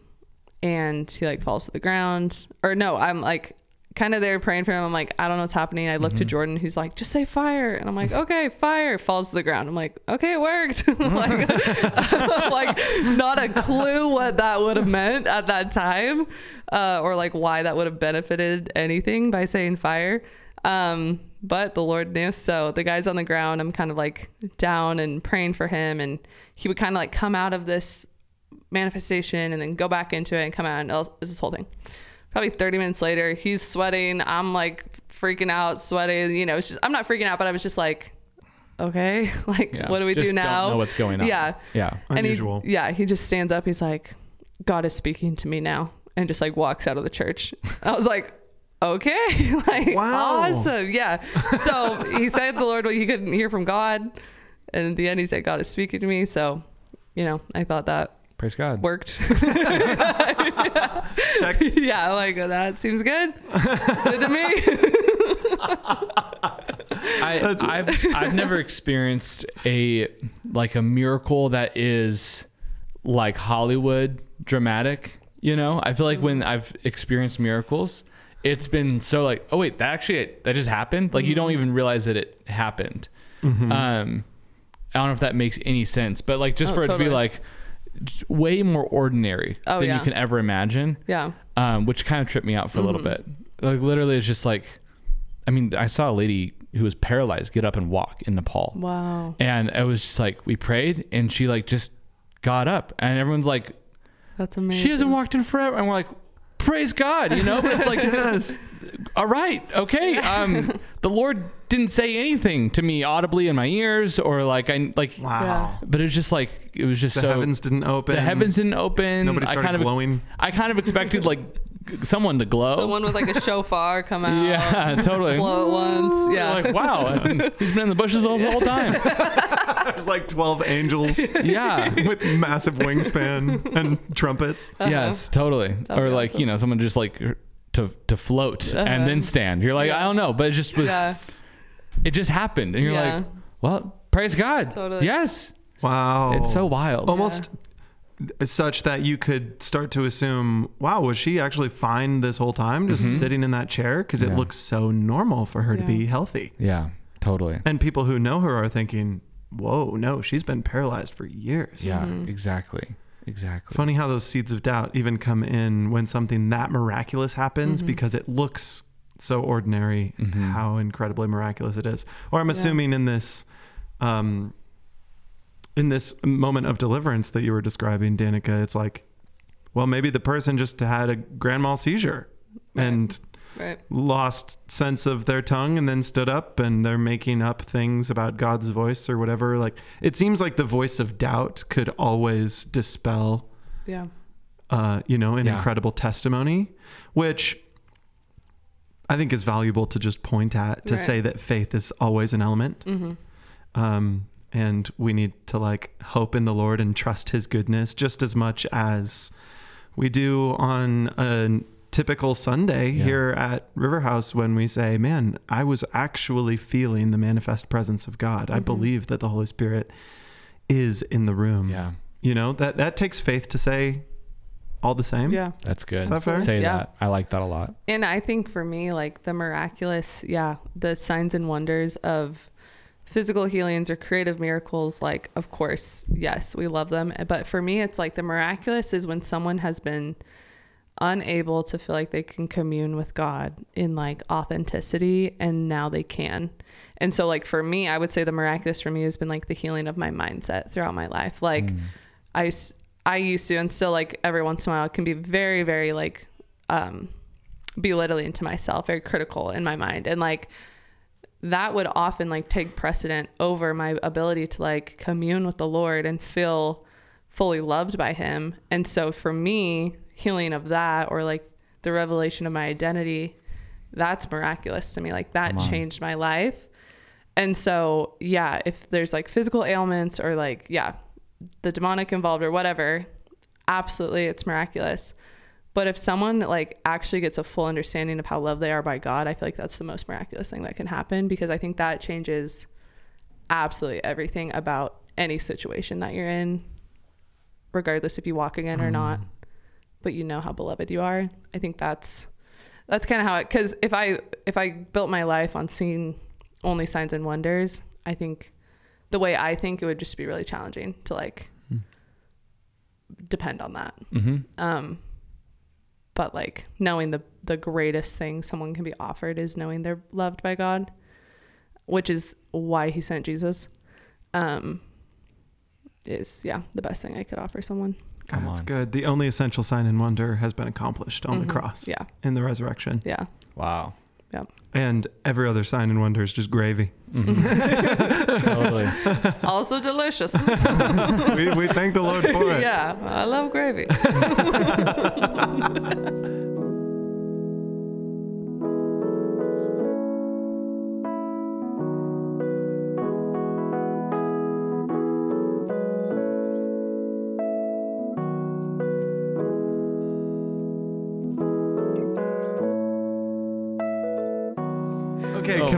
and he like falls to the ground. Or no, I'm like kind of there praying for him. I'm like, I don't know what's happening. I look to Jordan, who's like, just say fire. And I'm like, okay, fire. Falls to the ground. I'm like, okay, it worked. like, like, not a clue what that would have meant at that time, uh, or like why that would have benefited anything by saying fire. Um, but the Lord knew. So the guy's on the ground. I'm kind of like down and praying for him, and he would kind of like come out of this manifestation and then go back into it and come out and else- this whole thing. Probably 30 minutes later, he's sweating. I'm like freaking out, sweating. You know, it's just I'm not freaking out, but I was just like, okay, like Yeah. what do we Just do now? Don't know what's going on. Yeah. Yeah. Unusual. And he, yeah, he just stands up. He's like, God is speaking to me now, and just like walks out of the church. I was like, okay, like Wow. awesome, yeah. So he said the Lord, well, he couldn't hear from God, and at the end he said God is speaking to me. So, you know, I thought that Praise God. worked. Check. yeah, like that seems good. good to me. I, I've I've never experienced a like a miracle that is like Hollywood dramatic. You know, I feel like when I've experienced miracles, it's been so like, oh wait, that actually that just happened. Like you don't even realize that it happened. Mm-hmm. Um, I don't know if that makes any sense, but like just Oh, for it to be like way more ordinary Oh, than yeah. you can ever imagine yeah. um, which kind of tripped me out for a little bit. Like literally, it's just like, I mean, I saw a lady who was paralyzed get up and walk in Nepal, Wow. and it was just like we prayed, and she like just got up, and everyone's like, That's amazing. she hasn't walked in forever, and we're like, praise God, you know. But it's like, yes. all right, okay. Um, the Lord didn't say anything to me audibly in my ears, or like I like, Wow. but it was just like it was just The so heavens didn't open. the heavens didn't open. Nobody I started kind of glowing. I kind of expected like someone to glow. Someone with like a shofar come out. Yeah, totally. Blow it once. Yeah. Like, wow, he's been in the bushes the whole time. There's like 12 angels Yeah. with massive wingspan and trumpets. Yes, totally. That'd or like, awesome. you know, someone just like to to float Uh-huh. and then stand. You're like, Yeah. I don't know, but it just was Yeah. it just happened. And you're Yeah. like, well, praise God. Totally. Yes. Wow. It's so wild. almost such that you could start to assume, wow, was she actually fine this whole time just Mhm. sitting in that chair? Because it Yeah. looks so normal for her to be healthy. Yeah, totally. And people who know her are thinking, whoa, no, she's been paralyzed for years. Yeah, Mhm. exactly. Exactly. Funny how those seeds of doubt even come in when something that miraculous happens Mhm. because it looks so ordinary Mhm. how incredibly miraculous it is. Or I'm Yeah. assuming in this um in this moment of deliverance that you were describing, Danika, it's like, well, maybe the person just had a grand mal seizure Right. and Right. lost sense of their tongue and then stood up and they're making up things about God's voice or whatever. Like it seems like the voice of doubt could always dispel Yeah. uh, you know, an Yeah. incredible testimony, which I think is valuable to just point at to Right. say that faith is always an element. Mm-hmm. Um, and we need to like hope in the Lord and trust his goodness just as much as we do on a typical Sunday Yeah. here at River House when we say, man, I was actually feeling the manifest presence of God. I Mhm. believe that the Holy Spirit is in the room. Yeah, You know, that, that takes faith to say all the same. Yeah. that's good. Is that fair? Say Yeah. that. I like that a lot. And I think for me, like the miraculous, yeah, the signs and wonders of physical healings or creative miracles, like, of course, yes, we love them. But for me, it's like the miraculous is when someone has been unable to feel like they can commune with God in like authenticity and now they can. And so, like, for me, I would say the miraculous for me has been like the healing of my mindset throughout my life. Like, Mm. I, I used to, and still like every once in a while, it can be very, very like, um, belittling to myself, very critical in my mind. And like, that would often like take precedent over my ability to like commune with the Lord and feel fully loved by him. And so for me, healing of that or like the revelation of my identity, that's miraculous to me. Like that changed my life. And so, yeah, if there's like physical ailments or like, yeah, the demonic involved or whatever, absolutely it's miraculous. But if someone like actually gets a full understanding of how loved they are by God, I feel like that's the most miraculous thing that can happen because I think that changes absolutely everything about any situation that you're in, regardless if you walk again or not. But you know how beloved you are. I think that's that's kind of how it. Because if I if I built my life on seeing only signs and wonders, I think the way I think it would just be really challenging to like Hmm. depend on that. Mm-hmm. Um, but like knowing the the greatest thing someone can be offered is knowing they're loved by God, which is why He sent Jesus. Um, is yeah the best thing I could offer someone. Come That's on. good. The only essential sign and wonder has been accomplished on Mhm. the cross Yeah, in the resurrection. yeah, Wow. And every other sign and wonder is just gravy. Mhm. totally. also delicious. we, we thank the Lord for it. yeah, I love gravy.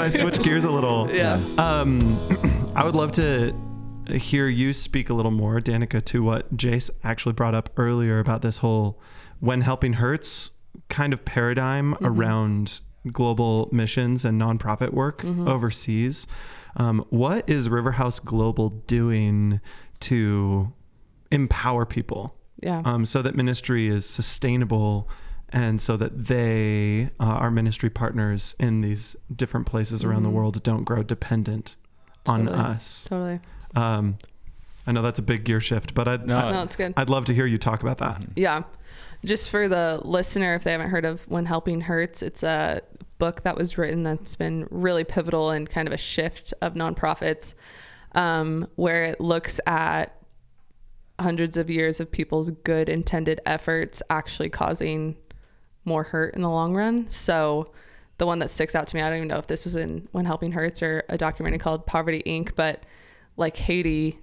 I switch gears a little? Yeah. Um, I would love to hear you speak a little more, Danika, to what Jace actually brought up earlier about this whole when helping hurts kind of paradigm Mm-hmm. around global missions and nonprofit work Mhm. overseas. Um, what is Riverhouse Global doing to empower people Yeah. um, so that ministry is sustainable and so that they, uh, our ministry partners in these different places around the Mhm. world, don't grow dependent on us. totally. Um, I know that's a big gear shift, but I'd, No. I, no, it's good. I'd love to hear you talk about that. Yeah. Just for the listener, if they haven't heard of When Helping Hurts, it's a book that was written that's been really pivotal and kind of a shift of nonprofits um, where it looks at hundreds of years of people's good intended efforts actually causing more hurt in the long run. So the one that sticks out to me, I don't even know if this was in When Helping Hurts or a documentary called Poverty Inc., but like Haiti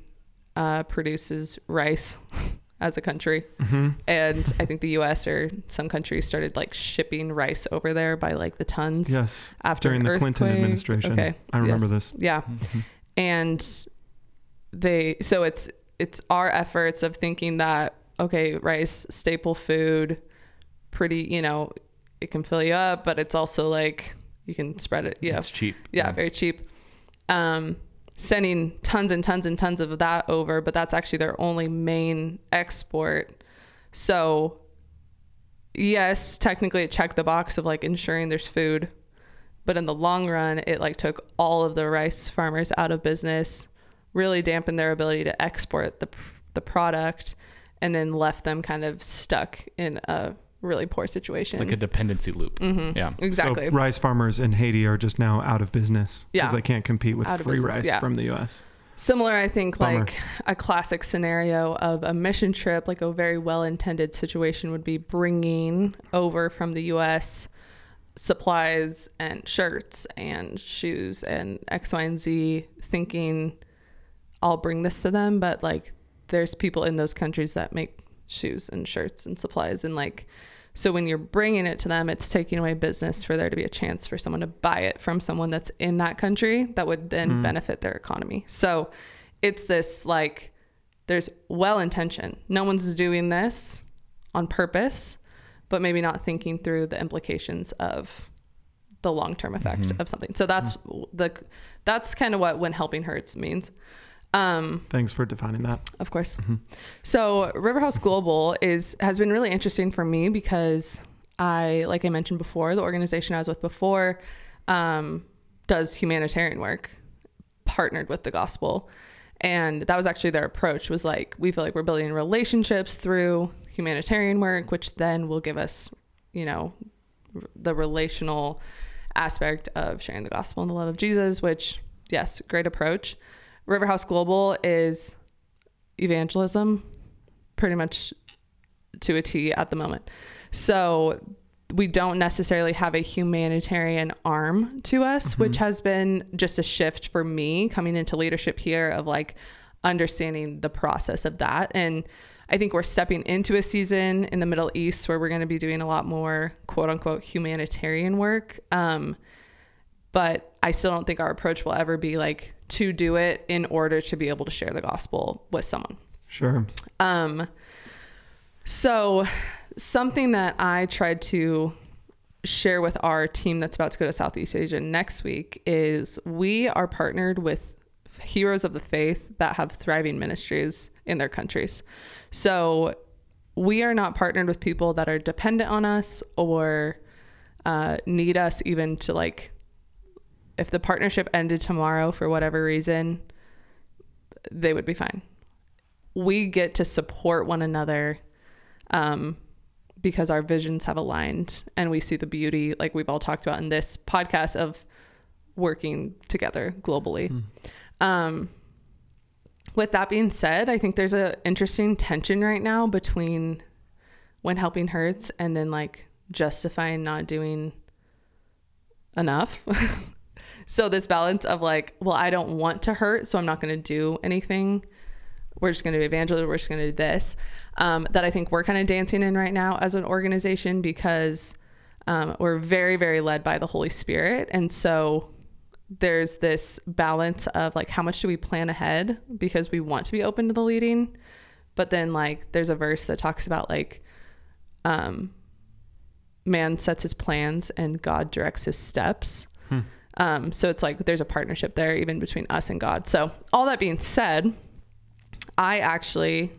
uh, produces rice as a country hmm and I think the U.S. or some countries started like shipping rice over there by like the tons Yes, after during the Clinton administration. Okay, I remember yes. this. Yeah, Mhm. and they so it's it's our efforts of thinking that okay, rice staple food, pretty you know, it can fill you up, but it's also like you can spread it. Yeah, It's cheap. yeah, very cheap. Um, sending tons and tons and tons of that over, but that's actually their only main export. So, yes, technically it checked the box of like ensuring there's food, but in the long run, it like took all of the rice farmers out of business, really dampened their ability to export the the product, and then left them kind of stuck in a really poor situation. Like a dependency loop. Mm-hmm. Yeah. exactly. So rice farmers in Haiti are just now out of business because Yeah. they can't compete with Out free business, rice yeah. from the U.S. Similar, I think, Bummer. like a classic scenario of a mission trip, like a very well intended situation would be bringing over from the US supplies and shirts and shoes and X, Y, and Z, thinking I'll bring this to them. But like, there's people in those countries that make shoes and shirts and supplies. And like, so when you're bringing it to them, it's taking away business for there to be a chance for someone to buy it from someone that's in that country that would then Mm. benefit their economy. So it's this like, there's well intention. No one's doing this on purpose, but maybe not thinking through the implications of the long term effect Mhm. of something. So that's the that's kind of what when helping hurts means. Um, Thanks for defining that. of course. Mhm. So Riverhouse Global is has been really interesting for me because I, like I mentioned before, the organization I was with before um, does humanitarian work, partnered with the gospel, and that was actually their approach. Was like we feel like we're building relationships through humanitarian work, which then will give us, you know, r- the relational aspect of sharing the gospel and the love of Jesus, which, yes, great approach. Riverhouse Global is evangelism pretty much to a T at the moment. So we don't necessarily have a humanitarian arm to us, which has been just a shift for me coming into leadership here of like understanding the process of that. And I think we're stepping into a season in the Middle East where we're going to be doing a lot more quote unquote humanitarian work. Um, but I still don't think our approach will ever be like to do it in order to be able to share the gospel with someone. Sure. Um, so something that I tried to share with our team that's about to go to Southeast Asia next week is we are partnered with heroes of the faith that have thriving ministries in their countries. So we are not partnered with people that are dependent on us or uh, need us even to like if the partnership ended tomorrow for whatever reason they would be fine. We get to support one another um, because our visions have aligned and we see the beauty like we've all talked about in this podcast of working together globally. Um, with that being said i think there's a interesting tension right now between when helping hurts and then like justifying not doing enough so this balance of like well i don't want to hurt so i'm not going to do anything. We're just going to do evangelism we're just going to do this um, that i think we're kind of dancing in right now as an organization because um, we're very very led by the holy spirit. And so there's this balance of like how much do we plan ahead because we want to be open to the leading? But then like there's a verse that talks about like um man sets his plans and god directs his steps um so it's like there's a partnership there even between us and god so all that being said i actually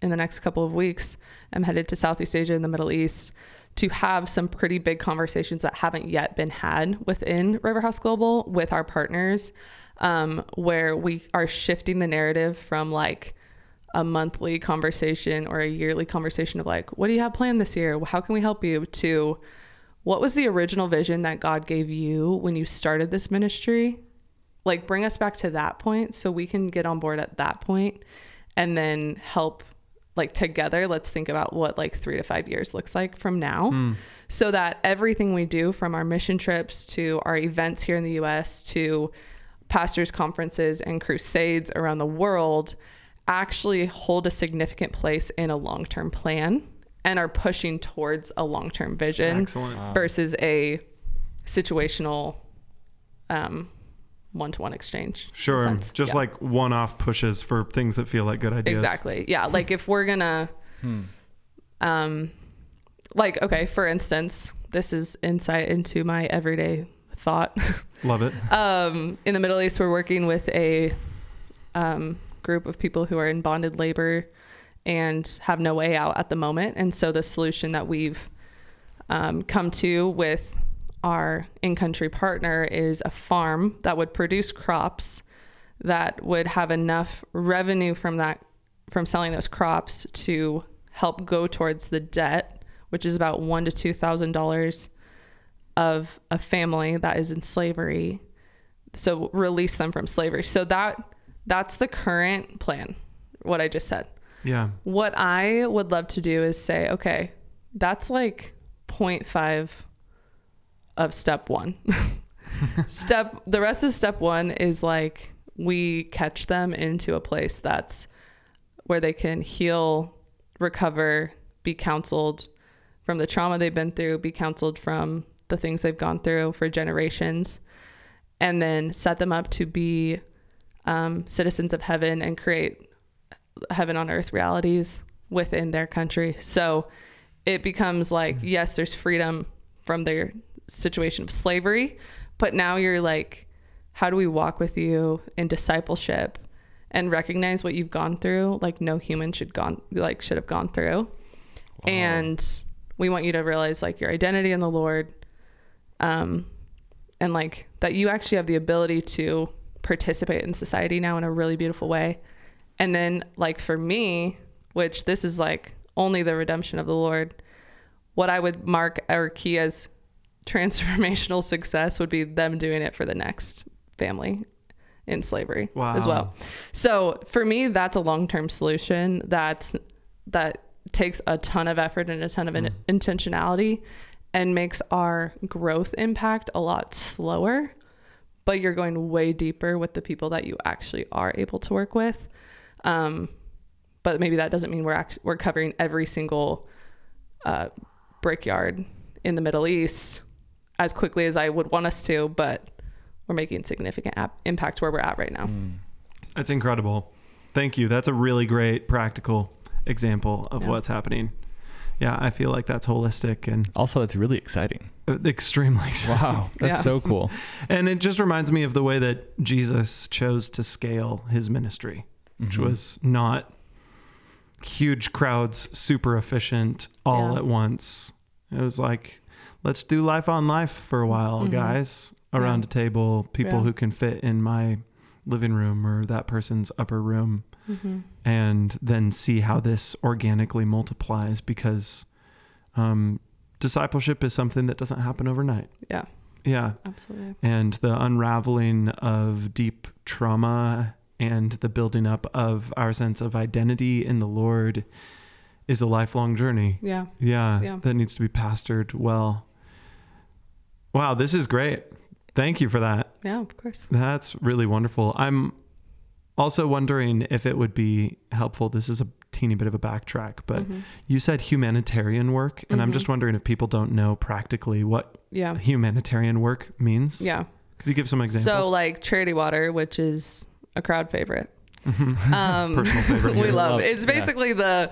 in the next couple of weeks am headed to southeast asia and the middle east to have some pretty big conversations that haven't yet been had within riverhouse global with our partners um, where we are shifting the narrative from like a monthly conversation or a yearly conversation of like, what do you have planned this year? How can we help you? To what was the original vision that God gave you when you started this ministry? Like, bring us back to that point so we can get on board at that point and then help, like, together. Let's think about what like three to five years looks like from now hmm. so that everything we do from our mission trips to our events here in the US to pastors' conferences and crusades around the world actually hold a significant place in a long term plan and are pushing towards a long term vision Excellent. versus a situational um, one to one exchange. Sure. Just Yeah. like one off pushes for things that feel like good ideas. Exactly. Yeah. Like if we're gonna, um, like okay, for instance, this is insight into my everyday thought. Love it. um, in the Middle East, we're working with a um, group of people who are in bonded labor and have no way out at the moment. And so the solution that we've um, come to with our in-country partner is a farm that would produce crops that would have enough revenue from that from selling those crops to help go towards the debt, which is about one to two thousand dollars of a family that is in slavery. So release them from slavery. So that that's the current plan. What I just said. Yeah. What I would love to do is say, okay, that's like 0.5 of step one. step the rest of step one is like we catch them into a place that's where they can heal, recover, be counseled from the trauma they've been through, be counseled from the things they've gone through for generations, and then set them up to be um, citizens of heaven and create heaven on earth realities within their country. So it becomes like, yes, there's freedom from their situation of slavery, but now you're like, how do we walk with you in discipleship and recognize what you've gone through like no human should gone like should have gone through. And we want you to realize like your identity in the Lord um and like that you actually have the ability to participate in society now in a really beautiful way. And then like for me, which this is like only the redemption of the Lord, what I would mark or key as transformational success would be them doing it for the next family in slavery as well. So for me, that's a long term solution. That's that takes a ton of effort and a ton of in- mm. intentionality and makes our growth impact a lot slower. But you're going way deeper with the people that you actually are able to work with. Um, but maybe that doesn't mean we're act- we're covering every single uh, brickyard in the Middle East as quickly as I would want us to. But we're making significant ap- impact where we're at right now. That's incredible. Thank you. That's a really great practical example of Yeah. what's happening. Yeah, I feel like that's holistic and Also, it's really exciting. uh, extremely exciting. Wow, that's Yeah. so cool. And it just reminds me of the way that Jesus chose to scale his ministry, which Mhm. was not huge crowds, super efficient all Yeah. at once. It was like, let's do life on life for a while, Mhm. guys, around Yeah. a table, people Yeah. who can fit in my living room or that person's upper room Mm-hmm. and then see how this organically multiplies because um, discipleship is something that doesn't happen overnight. Yeah, Yeah. absolutely. And the unraveling of deep trauma and the building up of our sense of identity in the Lord is a lifelong journey. Yeah. Yeah. Yeah. That needs to be pastored well. Wow, this is great. Thank you for that. Yeah, of course. That's really wonderful. I'm also wondering if it would be helpful. This is a teeny bit of a backtrack, but Mhm. you said humanitarian work, and I'm Mhm. just wondering if people don't know practically what Yeah. humanitarian work means. Yeah. Could you give some examples? So like Charity Water, which is a crowd favorite. Mhm. Um, Personal favorite we love it. It's yeah. basically the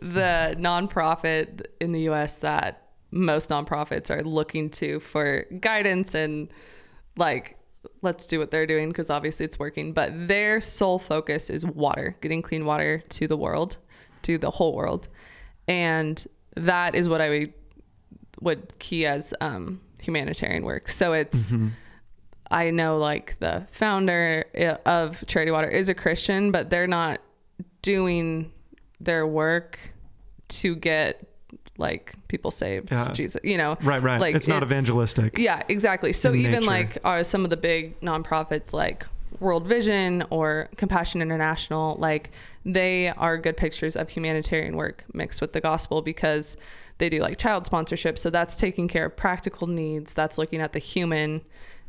the nonprofit in the U.S. that most nonprofits are looking to for guidance and like let's do what they're doing because obviously it's working. But their sole focus is water, getting clean water to the world, to the whole world, and that is what I would would key as um, humanitarian work. So it's Mhm. I know like the founder uh, of Charity Water is a Christian, but they're not doing their work to get like people saved. Yeah. Jesus, you know. Right, right. Like, it's not it's- evangelistic. Yeah, exactly. So even nature. like are some of the big nonprofits like World Vision or Compassion International, like they are good pictures of humanitarian work mixed with the gospel because they do like child sponsorship. So that's taking care of practical needs. That's looking at the human.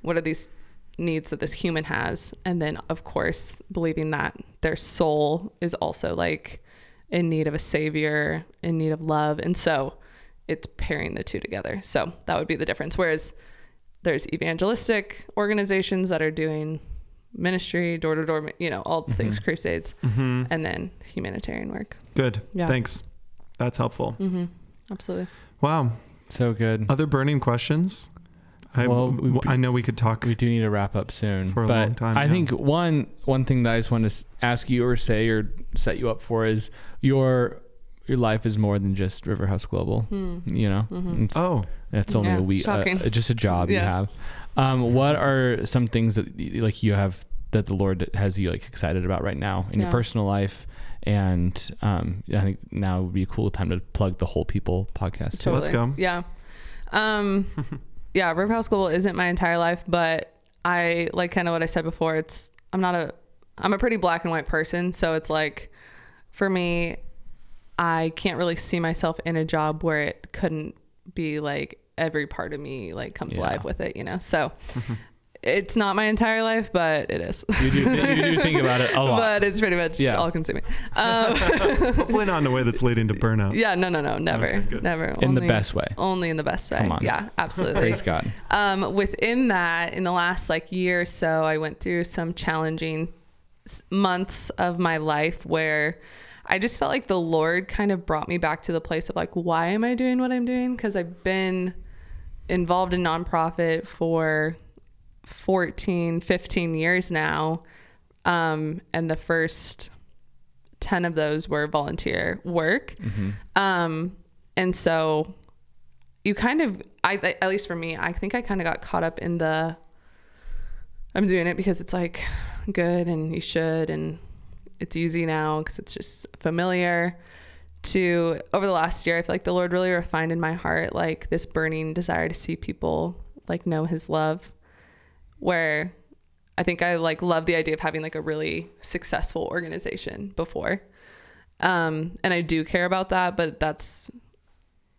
What are these needs that this human has? And then of course believing that their soul is also like in need of a savior, in need of love. And so it's pairing the two together. So that would be the difference. Whereas there's evangelistic organizations that are doing ministry, door to door, you know, all the things, Mhm. crusades, hmm and then humanitarian work. Good. Yeah. Thanks. That's helpful. Mm-hmm. Absolutely. Wow. So good. Other burning questions? I, Well, we- I know we could talk. We do need to wrap up soon. For a but long time, I yeah. think one one thing that I just want to ask you or say or set you up for is your your life is more than just Riverhouse Global. Hmm. You know, Mhm. it's, Oh, it's only Yeah, a week, uh, just a job you have. Um, what are some things that like you have that the Lord has you like excited about right now in your personal life? And um, I think now would be a cool time to plug the Whole People podcast. too. Let's go. Yeah. Um, yeah, River House Global isn't my entire life, but I like kind of what I said before. It's I'm not a I'm a pretty black and white person, so it's like for me, I can't really see myself in a job where it couldn't be like every part of me like comes Yeah. alive with it, you know. So it's not my entire life, but it is. You do you do think about it a lot. but it's pretty much Yeah. all consuming. Um, hopefully not in a way that's leading to burnout. yeah, no, no, no, never, Okay, never. in the best way. Only in the best way. Come on. Yeah, absolutely. Praise God. Um, within that, in the last like year or so, I went through some challenging months of my life where I just felt like the Lord kind of brought me back to the place of like, why am I doing what I'm doing? Because I've been involved in nonprofit for 14, 15 years now. Um, and the first 10 of those were volunteer work. hmm Um, and so you kind of, I at least for me, I think I kind of got caught up in the. I'm doing it because it's like good and you should and it's easy now because it's just familiar. to over the last year, I feel like the Lord really refined in my heart like this burning desire to see people like know his love where I think I like love the idea of having like a really successful organization before. Um, and I do care about that, but that's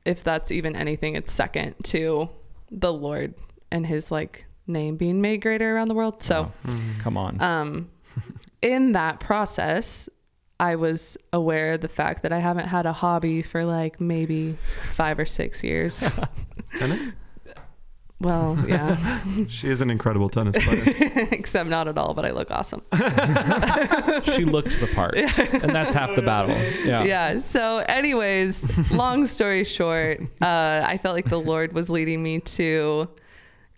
if that's even anything, it's second to the Lord and his like name being made greater around the world. So Come on. um, in that process, I was aware of the fact that I haven't had a hobby for like maybe five or six years. Tennis? Well, yeah, She is an incredible tennis player. except not at all, but I look awesome. she looks the part, and that's half the battle. Yeah. Yeah. So, anyways, long story short, uh, I felt like the Lord was leading me to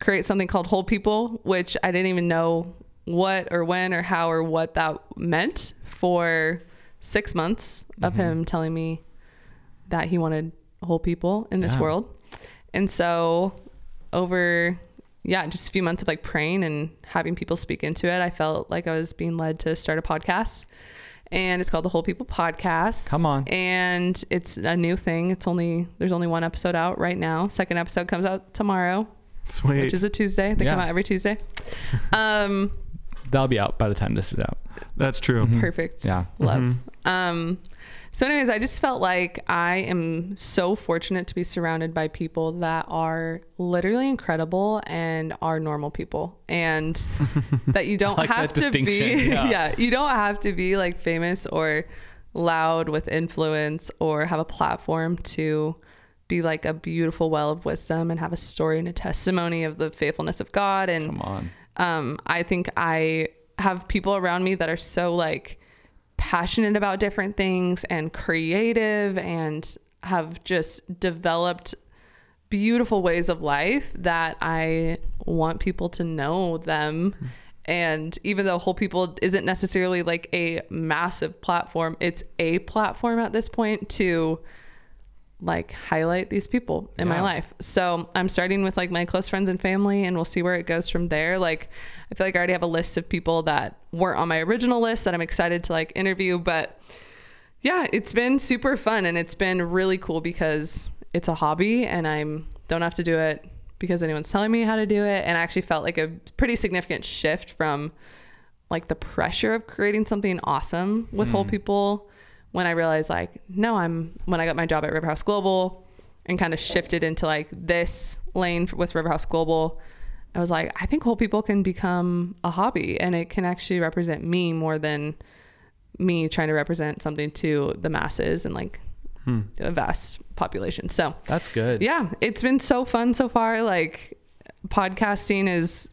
create something called Whole People, which I didn't even know what or when or how or what that meant for six months of Mm-hmm. him telling me that he wanted whole people in this Yeah. world. And so, over yeah, just a few months of like praying and having people speak into it, I felt like I was being led to start a podcast. And it's called the Whole People Podcast. Come on. And it's a new thing. It's only there's only one episode out right now. Second episode comes out tomorrow, Sweet. which is a Tuesday. They come out every Tuesday. Um That'll be out by the time this is out. That's true. Perfect. Yeah. Love. Mhm. Um, so, anyways, I just felt like I am so fortunate to be surrounded by people that are literally incredible and are normal people, and that you don't like have to be, yeah. yeah. you don't have to be like famous or loud with influence or have a platform to be like a beautiful well of wisdom and have a story and a testimony of the faithfulness of God and Come on. um, I think I have people around me that are so like passionate about different things and creative and have just developed beautiful ways of life that I want people to know them. And even though Whole People isn't necessarily like a massive platform, it's a platform at this point to like highlight these people in my life. So I'm starting with like my close friends and family, and we'll see where it goes from there. Like, I feel like I already have a list of people that weren't on my original list that I'm excited to like interview. But yeah, it's been super fun and it's been really cool because it's a hobby and I'm don't have to do it because anyone's telling me how to do it. And I actually felt like a pretty significant shift from like the pressure of creating something awesome with whole hmm. people when I realized like, no, I'm when I got my job at Riverhouse Global and kind of shifted into like this lane with Riverhouse Global. I was like, I think whole people can become a hobby and it can actually represent me more than me trying to represent something to the masses and like Hmm. a vast population. So That's good. yeah, it's been so fun so far. Like podcasting is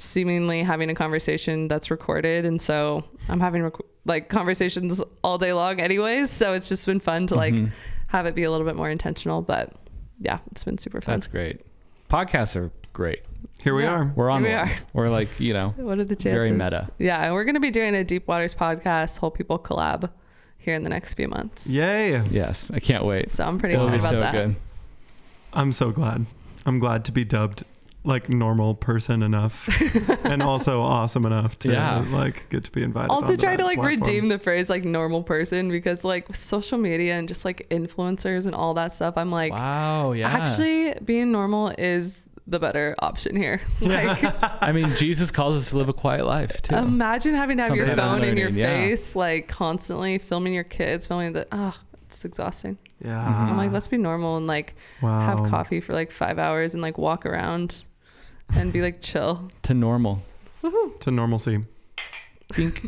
seemingly having a conversation that's recorded, and so I'm having rec- like conversations all day long, anyways. So it's just been fun to like Mhm. have it be a little bit more intentional. But yeah, it's been super fun. That's great. Podcasts are great. Here we Yeah. are. We're on Here we one. are. We're like, you know, what are the chances? very meta. Yeah, and we're gonna be doing a Deep Waters podcast, Whole People collab, here in the next few months. Yay. Yes. I can't wait. So I'm pretty It'll be excited about so that. good. I'm so glad. I'm glad to be dubbed like normal person enough and also awesome enough to Yeah. like get to be invited. also try to like platform. redeem the phrase like normal person because like social media and just like influencers and all that stuff i'm like wow. Yeah. actually being normal is the better option here like I mean, Jesus calls us to live a quiet life too. imagine having to have your Something I'm phone in your learning, yeah. face like constantly filming your kids filming the oh it's exhausting Yeah. i'm like let's be normal and like wow. have coffee for like five hours and like walk around and be like chill to normal. to normalcy. Think.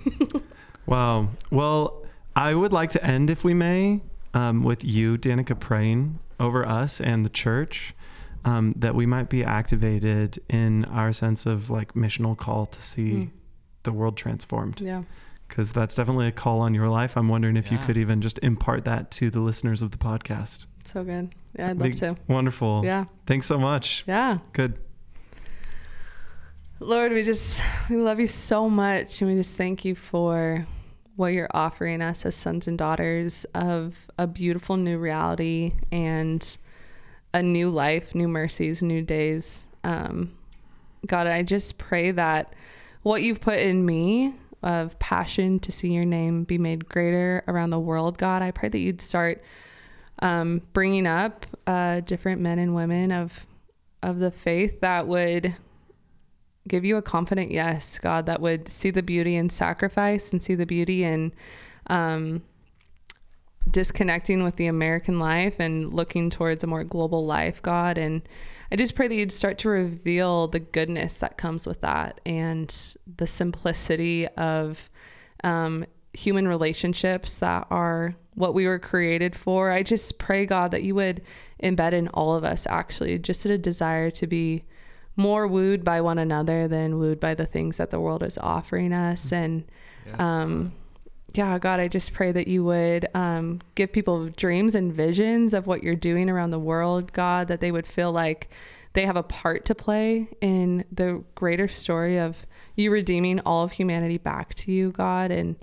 Wow. Well, I would like to end, if we may, um, with you, Danika, praying over us and the church um, that we might be activated in our sense of like missional call to see Mm. the world transformed. yeah Because that's definitely a call on your life. I'm wondering if you could even just impart that to the listeners of the podcast. so good yeah i'd Big- love to Wonderful. yeah Thanks so much. yeah Good. Lord, we just we love you so much and we just thank you for what you're offering us as sons and daughters of a beautiful new reality and a new life, new mercies, new days. Um, God, I just pray that what you've put in me of passion to see your name be made greater around the world, God. I pray that you'd start um, bringing up uh, different men and women of of the faith that would give you a confident yes, God, that would see the beauty in sacrifice and see the beauty in um, disconnecting with the American life and looking towards a more global life, God. And I just pray that you'd start to reveal the goodness that comes with that and the simplicity of um, human relationships that are what we were created for. I just pray, God, that you would embed in all of us actually just a desire to be more wooed by one another than wooed by the things that the world is offering us. And Yes. um, yeah, God, I just pray that you would um, give people dreams and visions of what you're doing around the world, God, that they would feel like they have a part to play in the greater story of you redeeming all of humanity back to you, God. And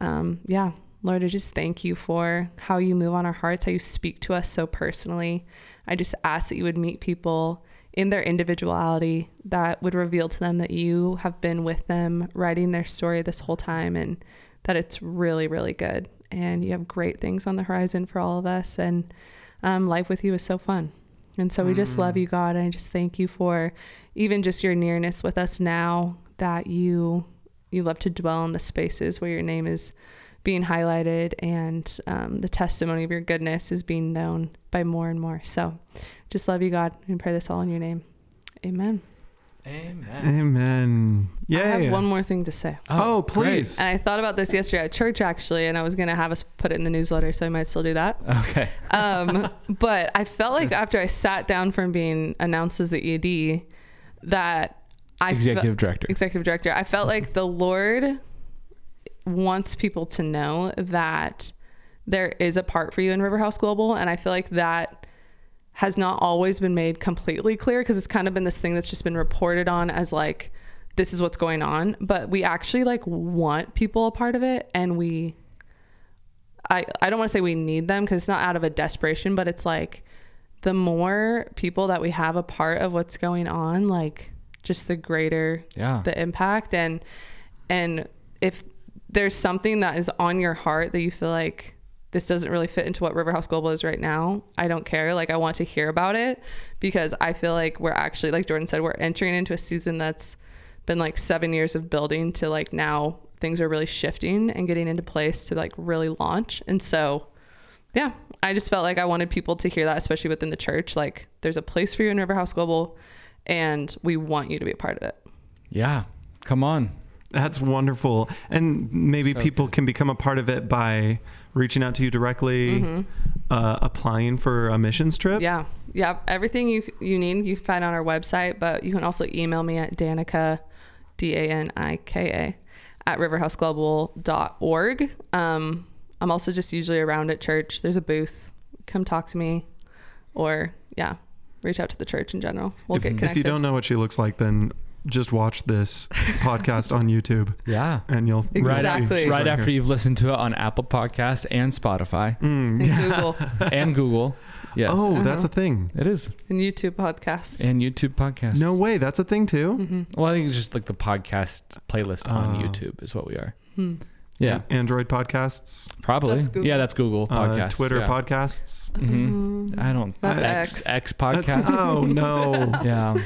um, yeah, Lord, I just thank you for how you move on our hearts, how you speak to us so personally. I just ask that you would meet people in their individuality that would reveal to them that you have been with them writing their story this whole time and that it's really, really good. And you have great things on the horizon for all of us. And um, life with you is so fun. And so we just love you, God. And I just thank you for even just your nearness with us now that you you love to dwell in the spaces where your name is being highlighted and um, the testimony of your goodness is being known by more and more. So just love you, God, and pray this all in your name. Amen. Amen. Amen. Yay. I have one more thing to say. Oh, great. please. And I thought about this yesterday at church actually, and I was gonna have us put it in the newsletter, so I might still do that. Okay. Um, but I felt like after I sat down from being announced as the ED, that I fe- Executive director. executive director, I felt like the Lord wants people to know that there is a part for you in Riverhouse Global, and I feel like that has not always been made completely clear because it's kind of been this thing that's just been reported on as like this is what's going on but we actually like want people a part of it and we i i don't want to say we need them because it's not out of a desperation but it's like the more people that we have a part of what's going on like just the greater Yeah. the impact and and if there's something that is on your heart that you feel like this doesn't really fit into what Riverhouse Global is right now, I don't care. Like I want to hear about it because I feel like we're actually like Jordan said we're entering into a season that's been like 7 years of building to like now things are really shifting and getting into place to like really launch. And so yeah, I just felt like I wanted people to hear that especially within the church like there's a place for you in Riverhouse Global and we want you to be a part of it. Yeah. Come on. That's wonderful. And maybe So people good. can become a part of it by reaching out to you directly, uh, applying for a missions trip. Mm-hmm. Yeah. Yeah. Everything you you need you can find on our website, but you can also email me at Danika, D A N I K A, at riverhouseglobal.org. Um, I'm also just usually around at church. There's a booth. Come talk to me or yeah, reach out to the church in general. We'll if, get connected. if you don't know what she looks like, then just watch this podcast on YouTube Yeah. and you'll Right, Exactly. after, right after here. you've listened to it on Apple Podcasts and Spotify Mm, and yeah. Google and Google. Yes. Oh, that's Uh-huh. a thing. It is. and YouTube podcasts. And YouTube podcasts. No way. That's a thing too. hmm Well, I think it's just like the podcast playlist on Oh. YouTube is what we are. Hmm. Yeah. Android podcasts, Probably. That's Yeah, that's Google uh, podcasts. Twitter yeah. podcasts. Mhm. I don't. That's X, X. X podcast. oh no. yeah.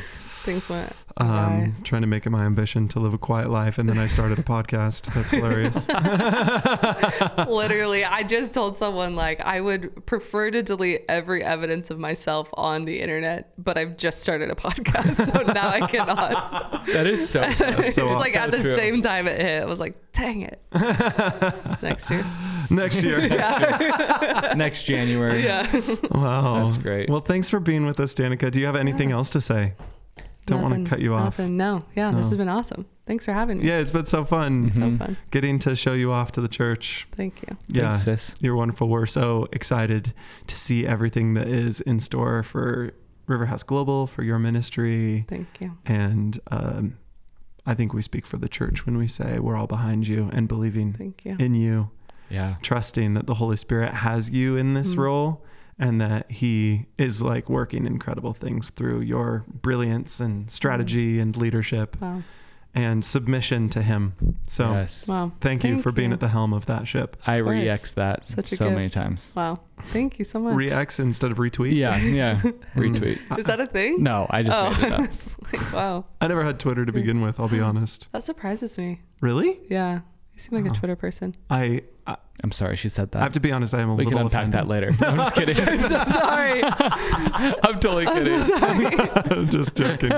Things went. Um, awry. trying to make it my ambition to live a quiet life, and then I started a podcast. That's hilarious. Literally, I just told someone like I would prefer to delete every evidence of myself on the internet, but I've just started a podcast, so now I cannot. That is so. That's so it's like So at the true. same time it hit. I was like, dang it. Next year. Next year. Next January. Yeah. Wow. That's great. Well, thanks for being with us, Danika. Do you have anything else to say? Don't want to cut you off. Nothing. No. Yeah. This has been awesome. Thanks for having me. Yeah, it's been so fun So Mhm. fun. getting to show you off to the church. Thank you. Yeah. Thanks, sis. You're wonderful. We're so excited to see everything that is in store for Riverhouse Global, for your ministry. Thank you. And um, I think we speak for the church when we say we're all behind you and believing Thank you. in you, Yeah. trusting that the Holy Spirit has you in this Mm. role and that He is like working incredible things through your brilliance and strategy mm-hmm. and leadership. Wow. and submission to Him. So yes. Wow. thank you Thank for being at the helm of that ship. I course. re-X that Such a so many times. Wow. Thank you so much. Re-X instead of retweet. Yeah, yeah. Retweet. Is that a thing? No, I just oh, made it I up. like, wow. I never had Twitter to begin with. I'll be honest. That surprises me. Really? Yeah. You seem like Oh. a Twitter person. I I, I'm sorry she said that. I have to be honest. I am a little. we can unpack offended. that later. No, I'm just kidding. I'm so sorry. I'm totally kidding. I'm kidding. so sorry. just joking.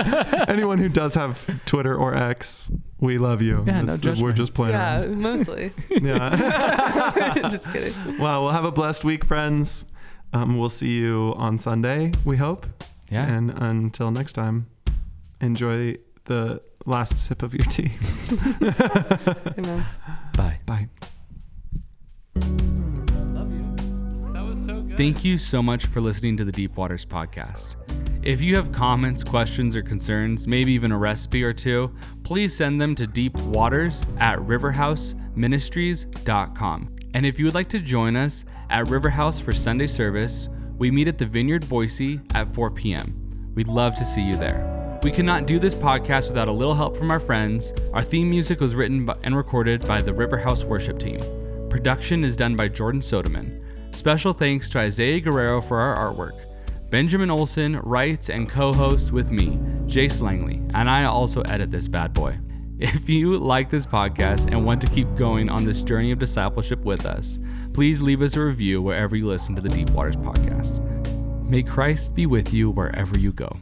Anyone who does have Twitter or X, we love you. Yeah, no It's- judgment. We're just playing yeah, around. mostly. Yeah. Just kidding. well, we'll have a blessed week, friends. Um, we'll see you on Sunday, we hope. Yeah. And until next time, enjoy the last sip of your tea. Amen. Bye. Bye. Love you. That was so good. Thank you so much for listening to the Deep Waters podcast. If you have comments, questions, or concerns, maybe even a recipe or two, please send them to deepwaters at riverhouseministries.com. And if you would like to join us at Riverhouse for Sunday service, we meet at the Vineyard Boise at 4 p.m. We'd love to see you there. We could not do this podcast without a little help from our friends. Our theme music was written and recorded by the Riverhouse worship team. Production is done by Jordan Soderman. Special thanks to Isaiah Guerrero for our artwork. Benjamin Olson writes and co hosts with me, Jace Langley, and I also edit this bad boy. If you like this podcast and want to keep going on this journey of discipleship with us, please leave us a review wherever you listen to the Deep Waters podcast. May Christ be with you wherever you go.